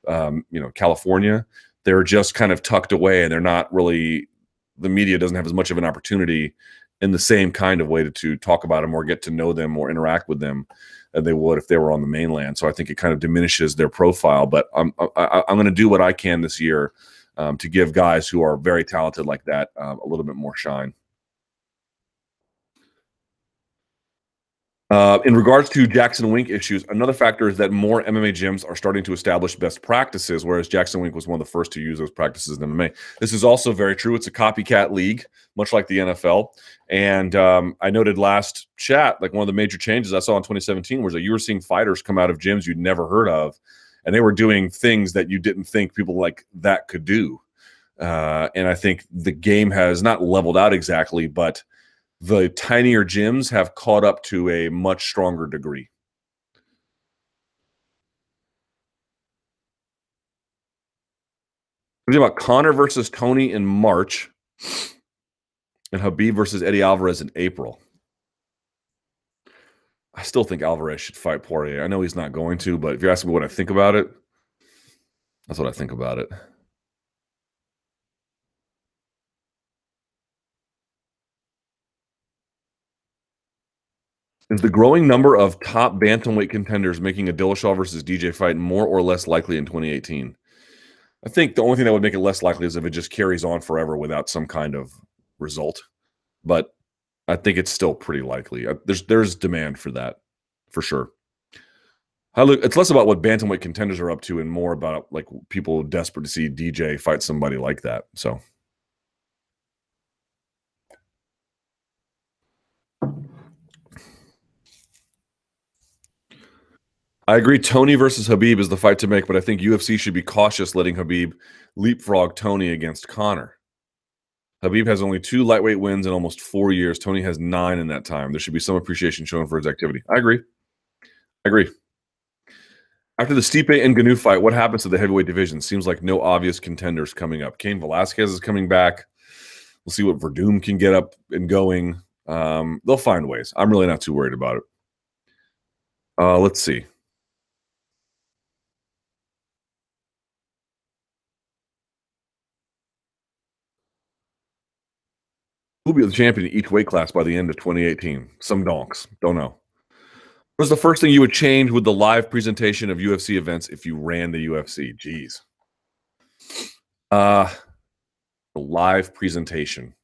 um, you know California. They're just kind of tucked away and they're not really the media doesn't have as much of an opportunity in the same kind of way to, to talk about them or get to know them or interact with them than they would if they were on the mainland. So I think it kind of diminishes their profile. But I'm I, I'm going to do what I can this year um, to give guys who are very talented like that um, a little bit more shine. Uh, in regards to Jackson Wink issues, another factor is that more MMA gyms are starting to establish best practices, whereas Jackson Wink was one of the first to use those practices in MMA. This is also very true. It's a copycat league, much like the NFL. And um, I noted last chat, like one of the major changes I saw in 2017 was that you were seeing fighters come out of gyms you'd never heard of, and they were doing things that you didn't think people like that could do. Uh, and I think the game has not leveled out exactly, but – the tinier gyms have caught up to a much stronger degree. We're about Conor versus Tony in March and Khabib versus Eddie Alvarez in April. I still think Alvarez should fight Poirier. I know he's not going to, but if you're asking me what I think about it, that's what I think about it. Is the growing number of top bantamweight contenders making a Dillashaw versus DJ fight more or less likely in 2018? I think the only thing that would make it less likely is if it just carries on forever without some kind of result. But I think it's still pretty likely. Uh, there's there's demand for that, for sure. I look, it's less about what bantamweight contenders are up to and more about like people desperate to see DJ fight somebody like that. So I agree. Tony versus Khabib is the fight to make, but I think UFC should be cautious letting Khabib leapfrog Tony against Conor. Khabib has only two lightweight wins in almost four years. Tony has nine in that time. There should be some appreciation shown for his activity. I agree. I agree. After the Stipe and Ngannou fight, what happens to the heavyweight division? Seems like no obvious contenders coming up. Cain Velasquez is coming back. We'll see what Werdum can get up and going. Um, they'll find ways. I'm really not too worried about it. Uh, let's see. Who'll be the champion in each weight class by the end of 2018? Some donks. Don't know. What was the first thing you would change with the live presentation of UFC events if you ran the UFC? Jeez. Uh, the live presentation.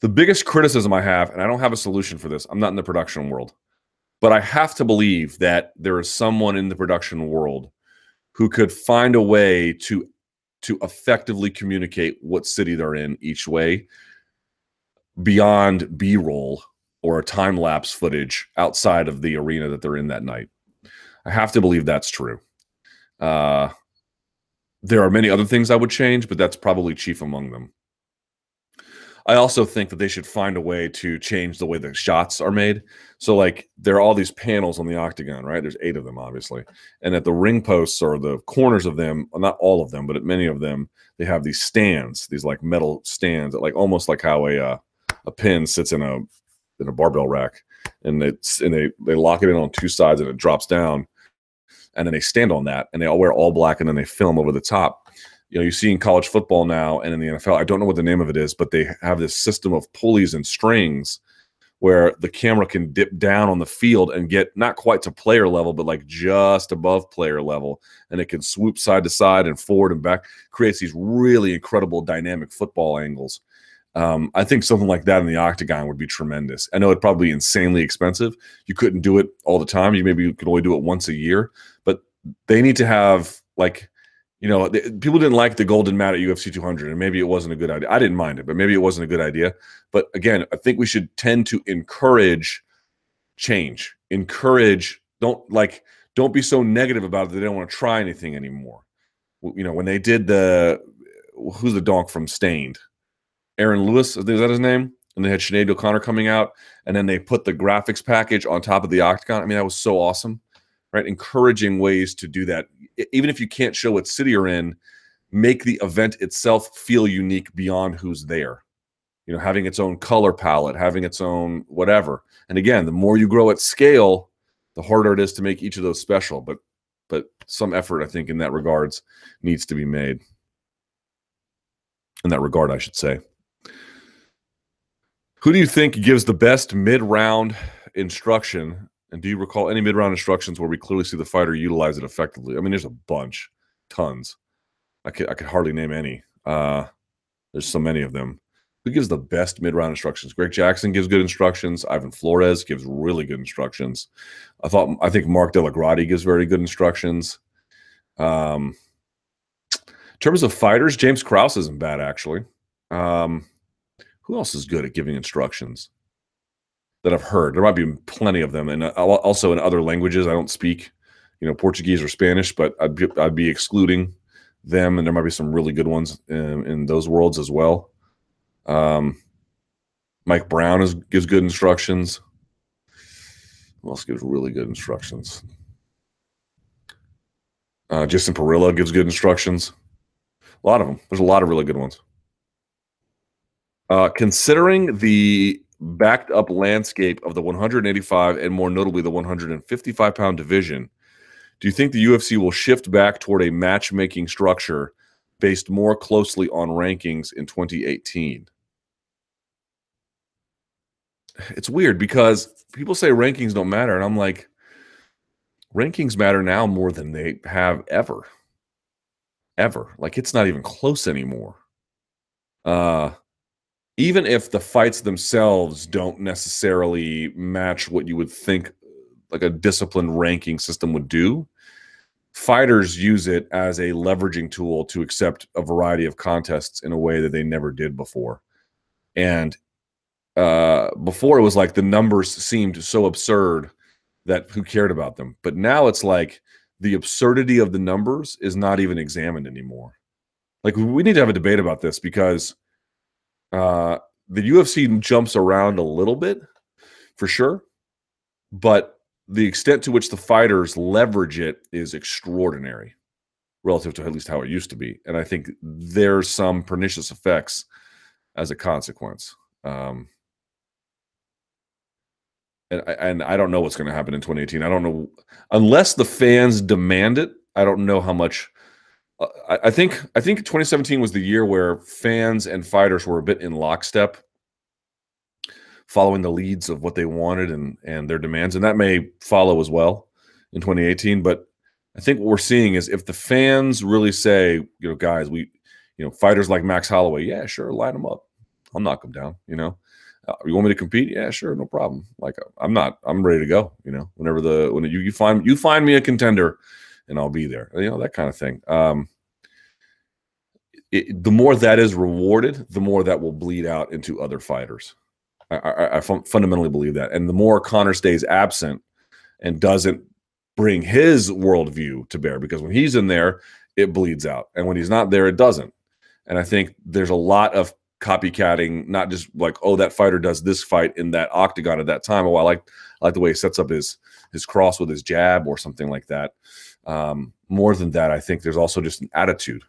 The biggest criticism I have, and I don't have a solution for this, I'm not in the production world, but I have to believe that there is someone in the production world who could find a way to to effectively communicate what city they're in each way beyond B roll or a time lapse footage outside of the arena that they're in that night. I have to believe that's true. Uh, there are many other things I would change, but that's probably chief among them. I also think that they should find a way to change the way the shots are made. So, like, there are all these panels on the octagon, right? There's eight of them, obviously. And at the ring posts or the corners of them, not all of them, but at many of them, they have these stands, these like metal stands, that, like almost like how a uh, a pin sits in a in a barbell rack, and it's and they they lock it in on two sides and it drops down, and then they stand on that and they all wear all black and then they film over the top. You know, you see in college football now and in the NFL. I don't know what the name of it is, but they have this system of pulleys and strings where the camera can dip down on the field and get not quite to player level, but like just above player level. And it can swoop side to side and forward and back, creates these really incredible dynamic football angles. Um, I think something like that in the octagon would be tremendous. I know it'd probably be insanely expensive. You couldn't do it all the time. You maybe could only do it once a year, but they need to have like, you know, people didn't like the golden mat at UFC 200, and maybe it wasn't a good idea. I didn't mind it, but maybe it wasn't a good idea. But again, I think we should tend to encourage change, encourage. Don't like don't be so negative about it that they don't want to try anything anymore. You know, when they did the who's the donk from Staind? Aaron Lewis, is that his name? And they had Sinead O'Connor coming out, and then they put the graphics package on top of the octagon. I mean, that was so awesome, right? Encouraging ways to do that, even if you can't show what city you're in, make the event itself feel unique beyond who's there. You know, having its own color palette, having its own whatever. And again, the more you grow at scale, the harder it is to make each of those special. But but some effort, I think, in that regards, needs to be made. In that regard, I should say. Who do you think gives the best mid-round instruction? And do you recall any mid-round instructions where we clearly see the fighter utilize it effectively? I mean, there's a bunch, tons. I could I could hardly name any. Uh, there's so many of them. Who gives the best mid-round instructions? Greg Jackson gives good instructions. Ivan Flores gives really good instructions. I thought I think Mark DellaGrotte gives very good instructions. Um, in terms of fighters, James Krause isn't bad actually. Um, who else is good at giving instructions that I've heard? There might be plenty of them, and uh, also in other languages I don't speak, you know, Portuguese or Spanish, but I'd be, I'd be excluding them, and there might be some really good ones in, in those worlds as well. Um, Mike Brown is, gives good instructions. Who else gives really good instructions? Uh, Jason Parillo gives good instructions. A lot of them. There's a lot of really good ones. Uh, considering the backed up landscape of the 185 and more notably the 155 pound division, do you think the UFC will shift back toward a matchmaking structure based more closely on rankings in 2018? It's weird because people say rankings don't matter, and I'm like, rankings matter now more than they have ever. Ever. Like it's not even close anymore. Uh even if the fights themselves don't necessarily match what you would think like a disciplined ranking system would do fighters use it as a leveraging tool to accept a variety of contests in a way that they never did before. And uh, before it was like the numbers seemed so absurd that who cared about them. But now it's like the absurdity of the numbers is not even examined anymore. Like we need to have a debate about this because uh, the UFC jumps around a little bit for sure, but the extent to which the fighters leverage it is extraordinary relative to at least how it used to be. And I think there's some pernicious effects as a consequence. Um, and and I don't know what's going to happen in 2018. I don't know unless the fans demand it. I don't know how much I, think I think 2017 was the year where fans and fighters were a bit in lockstep, following the leads of what they wanted and and their demands, and that may follow as well in 2018. But I think what we're seeing is if the fans really say, you know, guys, we, you know, fighters like Max Holloway, yeah, sure, line them up, I'll knock them down. You know, uh, you want me to compete? Yeah, sure, no problem. Like I'm not, I'm ready to go. You know, whenever the when you, you find you find me a contender and I'll be there. You know that kind of thing. Um, it, the more that is rewarded, the more that will bleed out into other fighters. I, I, I fundamentally believe that, and the more Conor stays absent and doesn't bring his worldview to bear, because when he's in there, it bleeds out, and when he's not there, it doesn't. And I think there's a lot of copycatting, not just like, oh, that fighter does this fight in that octagon at that time. Oh, I like I like the way he sets up his his cross with his jab or something like that. Um, more than that, I think there's also just an attitude.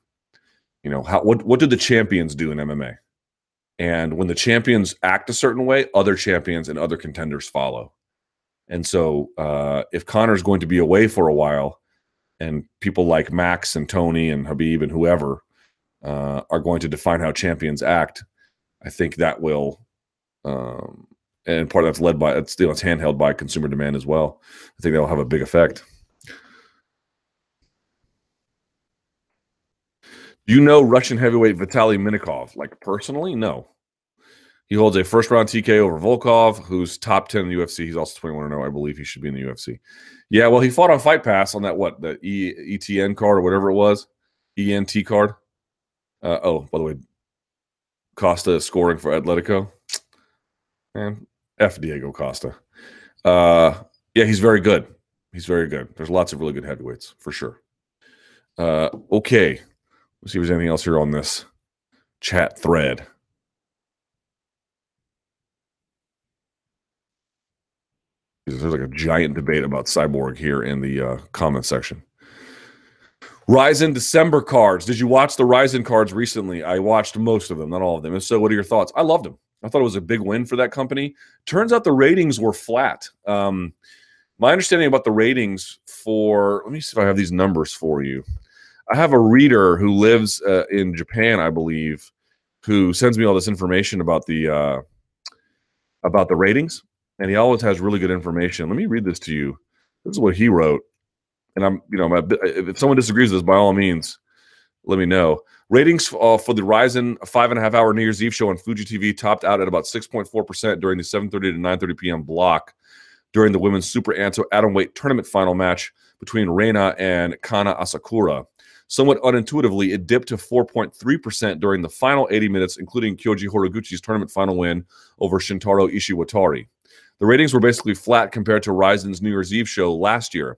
You know, how what what do the champions do in MMA? And when the champions act a certain way, other champions and other contenders follow. And so, uh, if Conor's going to be away for a while, and people like Max and Tony and Khabib and whoever uh, are going to define how champions act, I think that will, um, and part of that's led by it's you know, it's handheld by consumer demand as well. I think that will have a big effect. Do you know Russian heavyweight Vitaly Minakov? Like personally, no. He holds a first round TK over Volkov, who's top 10 in the UFC. He's also 21 0. I believe he should be in the UFC. Yeah, well, he fought on Fight Pass on that, what, the e- ETN card or whatever it was, ENT card. Uh, oh, by the way, Costa is scoring for Atletico. Man, F Diego Costa. Uh, yeah, he's very good. He's very good. There's lots of really good heavyweights for sure. Uh, okay, let's see if there's anything else here on this chat thread. There's like a giant debate about Cyborg here in the uh, comment section. Rizin December cards. Did you watch the Rizin cards recently? I watched most of them, not all of them. And so, what are your thoughts? I loved them. I thought it was a big win for that company. Turns out the ratings were flat. Um, my understanding about the ratings for, let me see if I have these numbers for you. I have a reader who lives uh, in Japan, I believe, who sends me all this information about the uh, about the ratings, and he always has really good information. Let me read this to you. This is what he wrote, and I'm, you know, my, if someone disagrees with this, by all means, let me know. Ratings uh, for the Rizin five and a half hour New Year's Eve show on Fuji TV topped out at about 6.4 percent during the 7:30 to 9:30 p.m. block during the women's super atom weight tournament final match between Reina and Kanna Asakura. Somewhat unintuitively, it dipped to 4.3% during the final 80 minutes, including Kyoji Horiguchi's tournament final win over Shintaro Ishiwatari. The ratings were basically flat compared to Rizin's New Year's Eve show last year.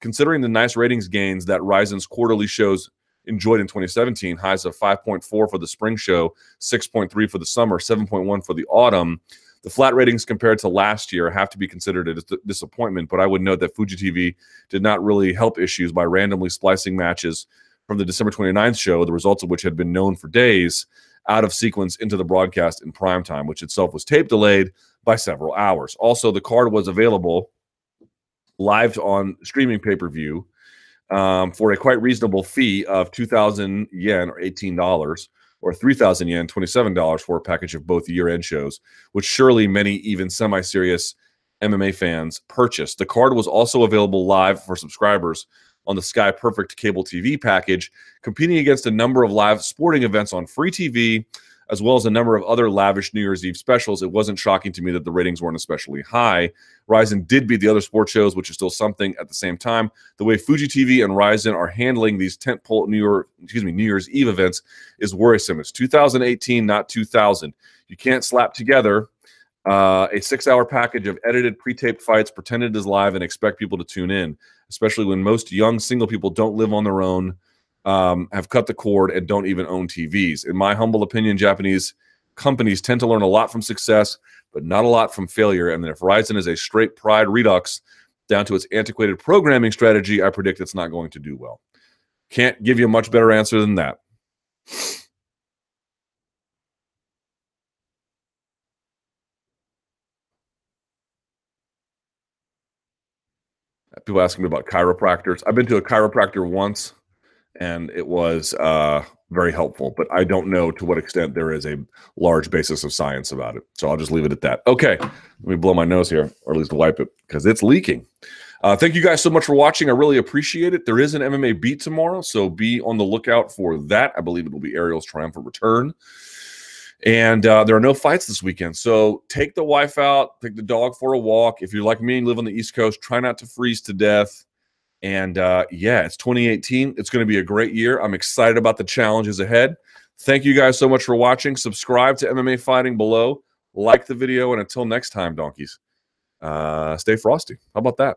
Considering the nice ratings gains that Rizin's quarterly shows enjoyed in 2017, highs of 5.4 for the spring show, 6.3 for the summer, 7.1 for the autumn, the flat ratings compared to last year have to be considered a dis- disappointment, but I would note that Fuji TV did not really help issues by randomly splicing matches from the December 29th show, the results of which had been known for days, out of sequence into the broadcast in prime time, which itself was tape delayed by several hours. Also, the card was available live on streaming pay per view um, for a quite reasonable fee of 2,000 yen or $18 or 3,000 yen, $27 for a package of both year end shows, which surely many even semi serious MMA fans purchased. The card was also available live for subscribers on the Sky Perfect cable TV package, competing against a number of live sporting events on free TV, as well as a number of other lavish New Year's Eve specials. It wasn't shocking to me that the ratings weren't especially high. Rizin did beat the other sports shows, which is still something at the same time. The way Fuji TV and Rizin are handling these tentpole New Year, excuse me, New Year's Eve events is worrisome. It's 2018, not 2000. You can't slap together uh, a six-hour package of edited, pre-taped fights, pretended as live, and expect people to tune in especially when most young single people don't live on their own, um, have cut the cord, and don't even own TVs. In my humble opinion, Japanese companies tend to learn a lot from success, but not a lot from failure. And if Rizin is a straight pride redux down to its antiquated programming strategy, I predict it's not going to do well. Can't give you a much better answer than that. People asking me about chiropractors. I've been to a chiropractor once, and it was uh, very helpful. But I don't know to what extent there is a large basis of science about it. So I'll just leave it at that. Okay, let me blow my nose here, or at least wipe it because it's leaking. Uh, thank you guys so much for watching. I really appreciate it. There is an MMA beat tomorrow, so be on the lookout for that. I believe it will be Ariel's triumphant return. And uh, there are no fights this weekend. So take the wife out, take the dog for a walk. If you're like me and live on the East Coast, try not to freeze to death. And uh, yeah, it's 2018. It's going to be a great year. I'm excited about the challenges ahead. Thank you guys so much for watching. Subscribe to MMA Fighting below, like the video, and until next time, donkeys, uh, stay frosty. How about that?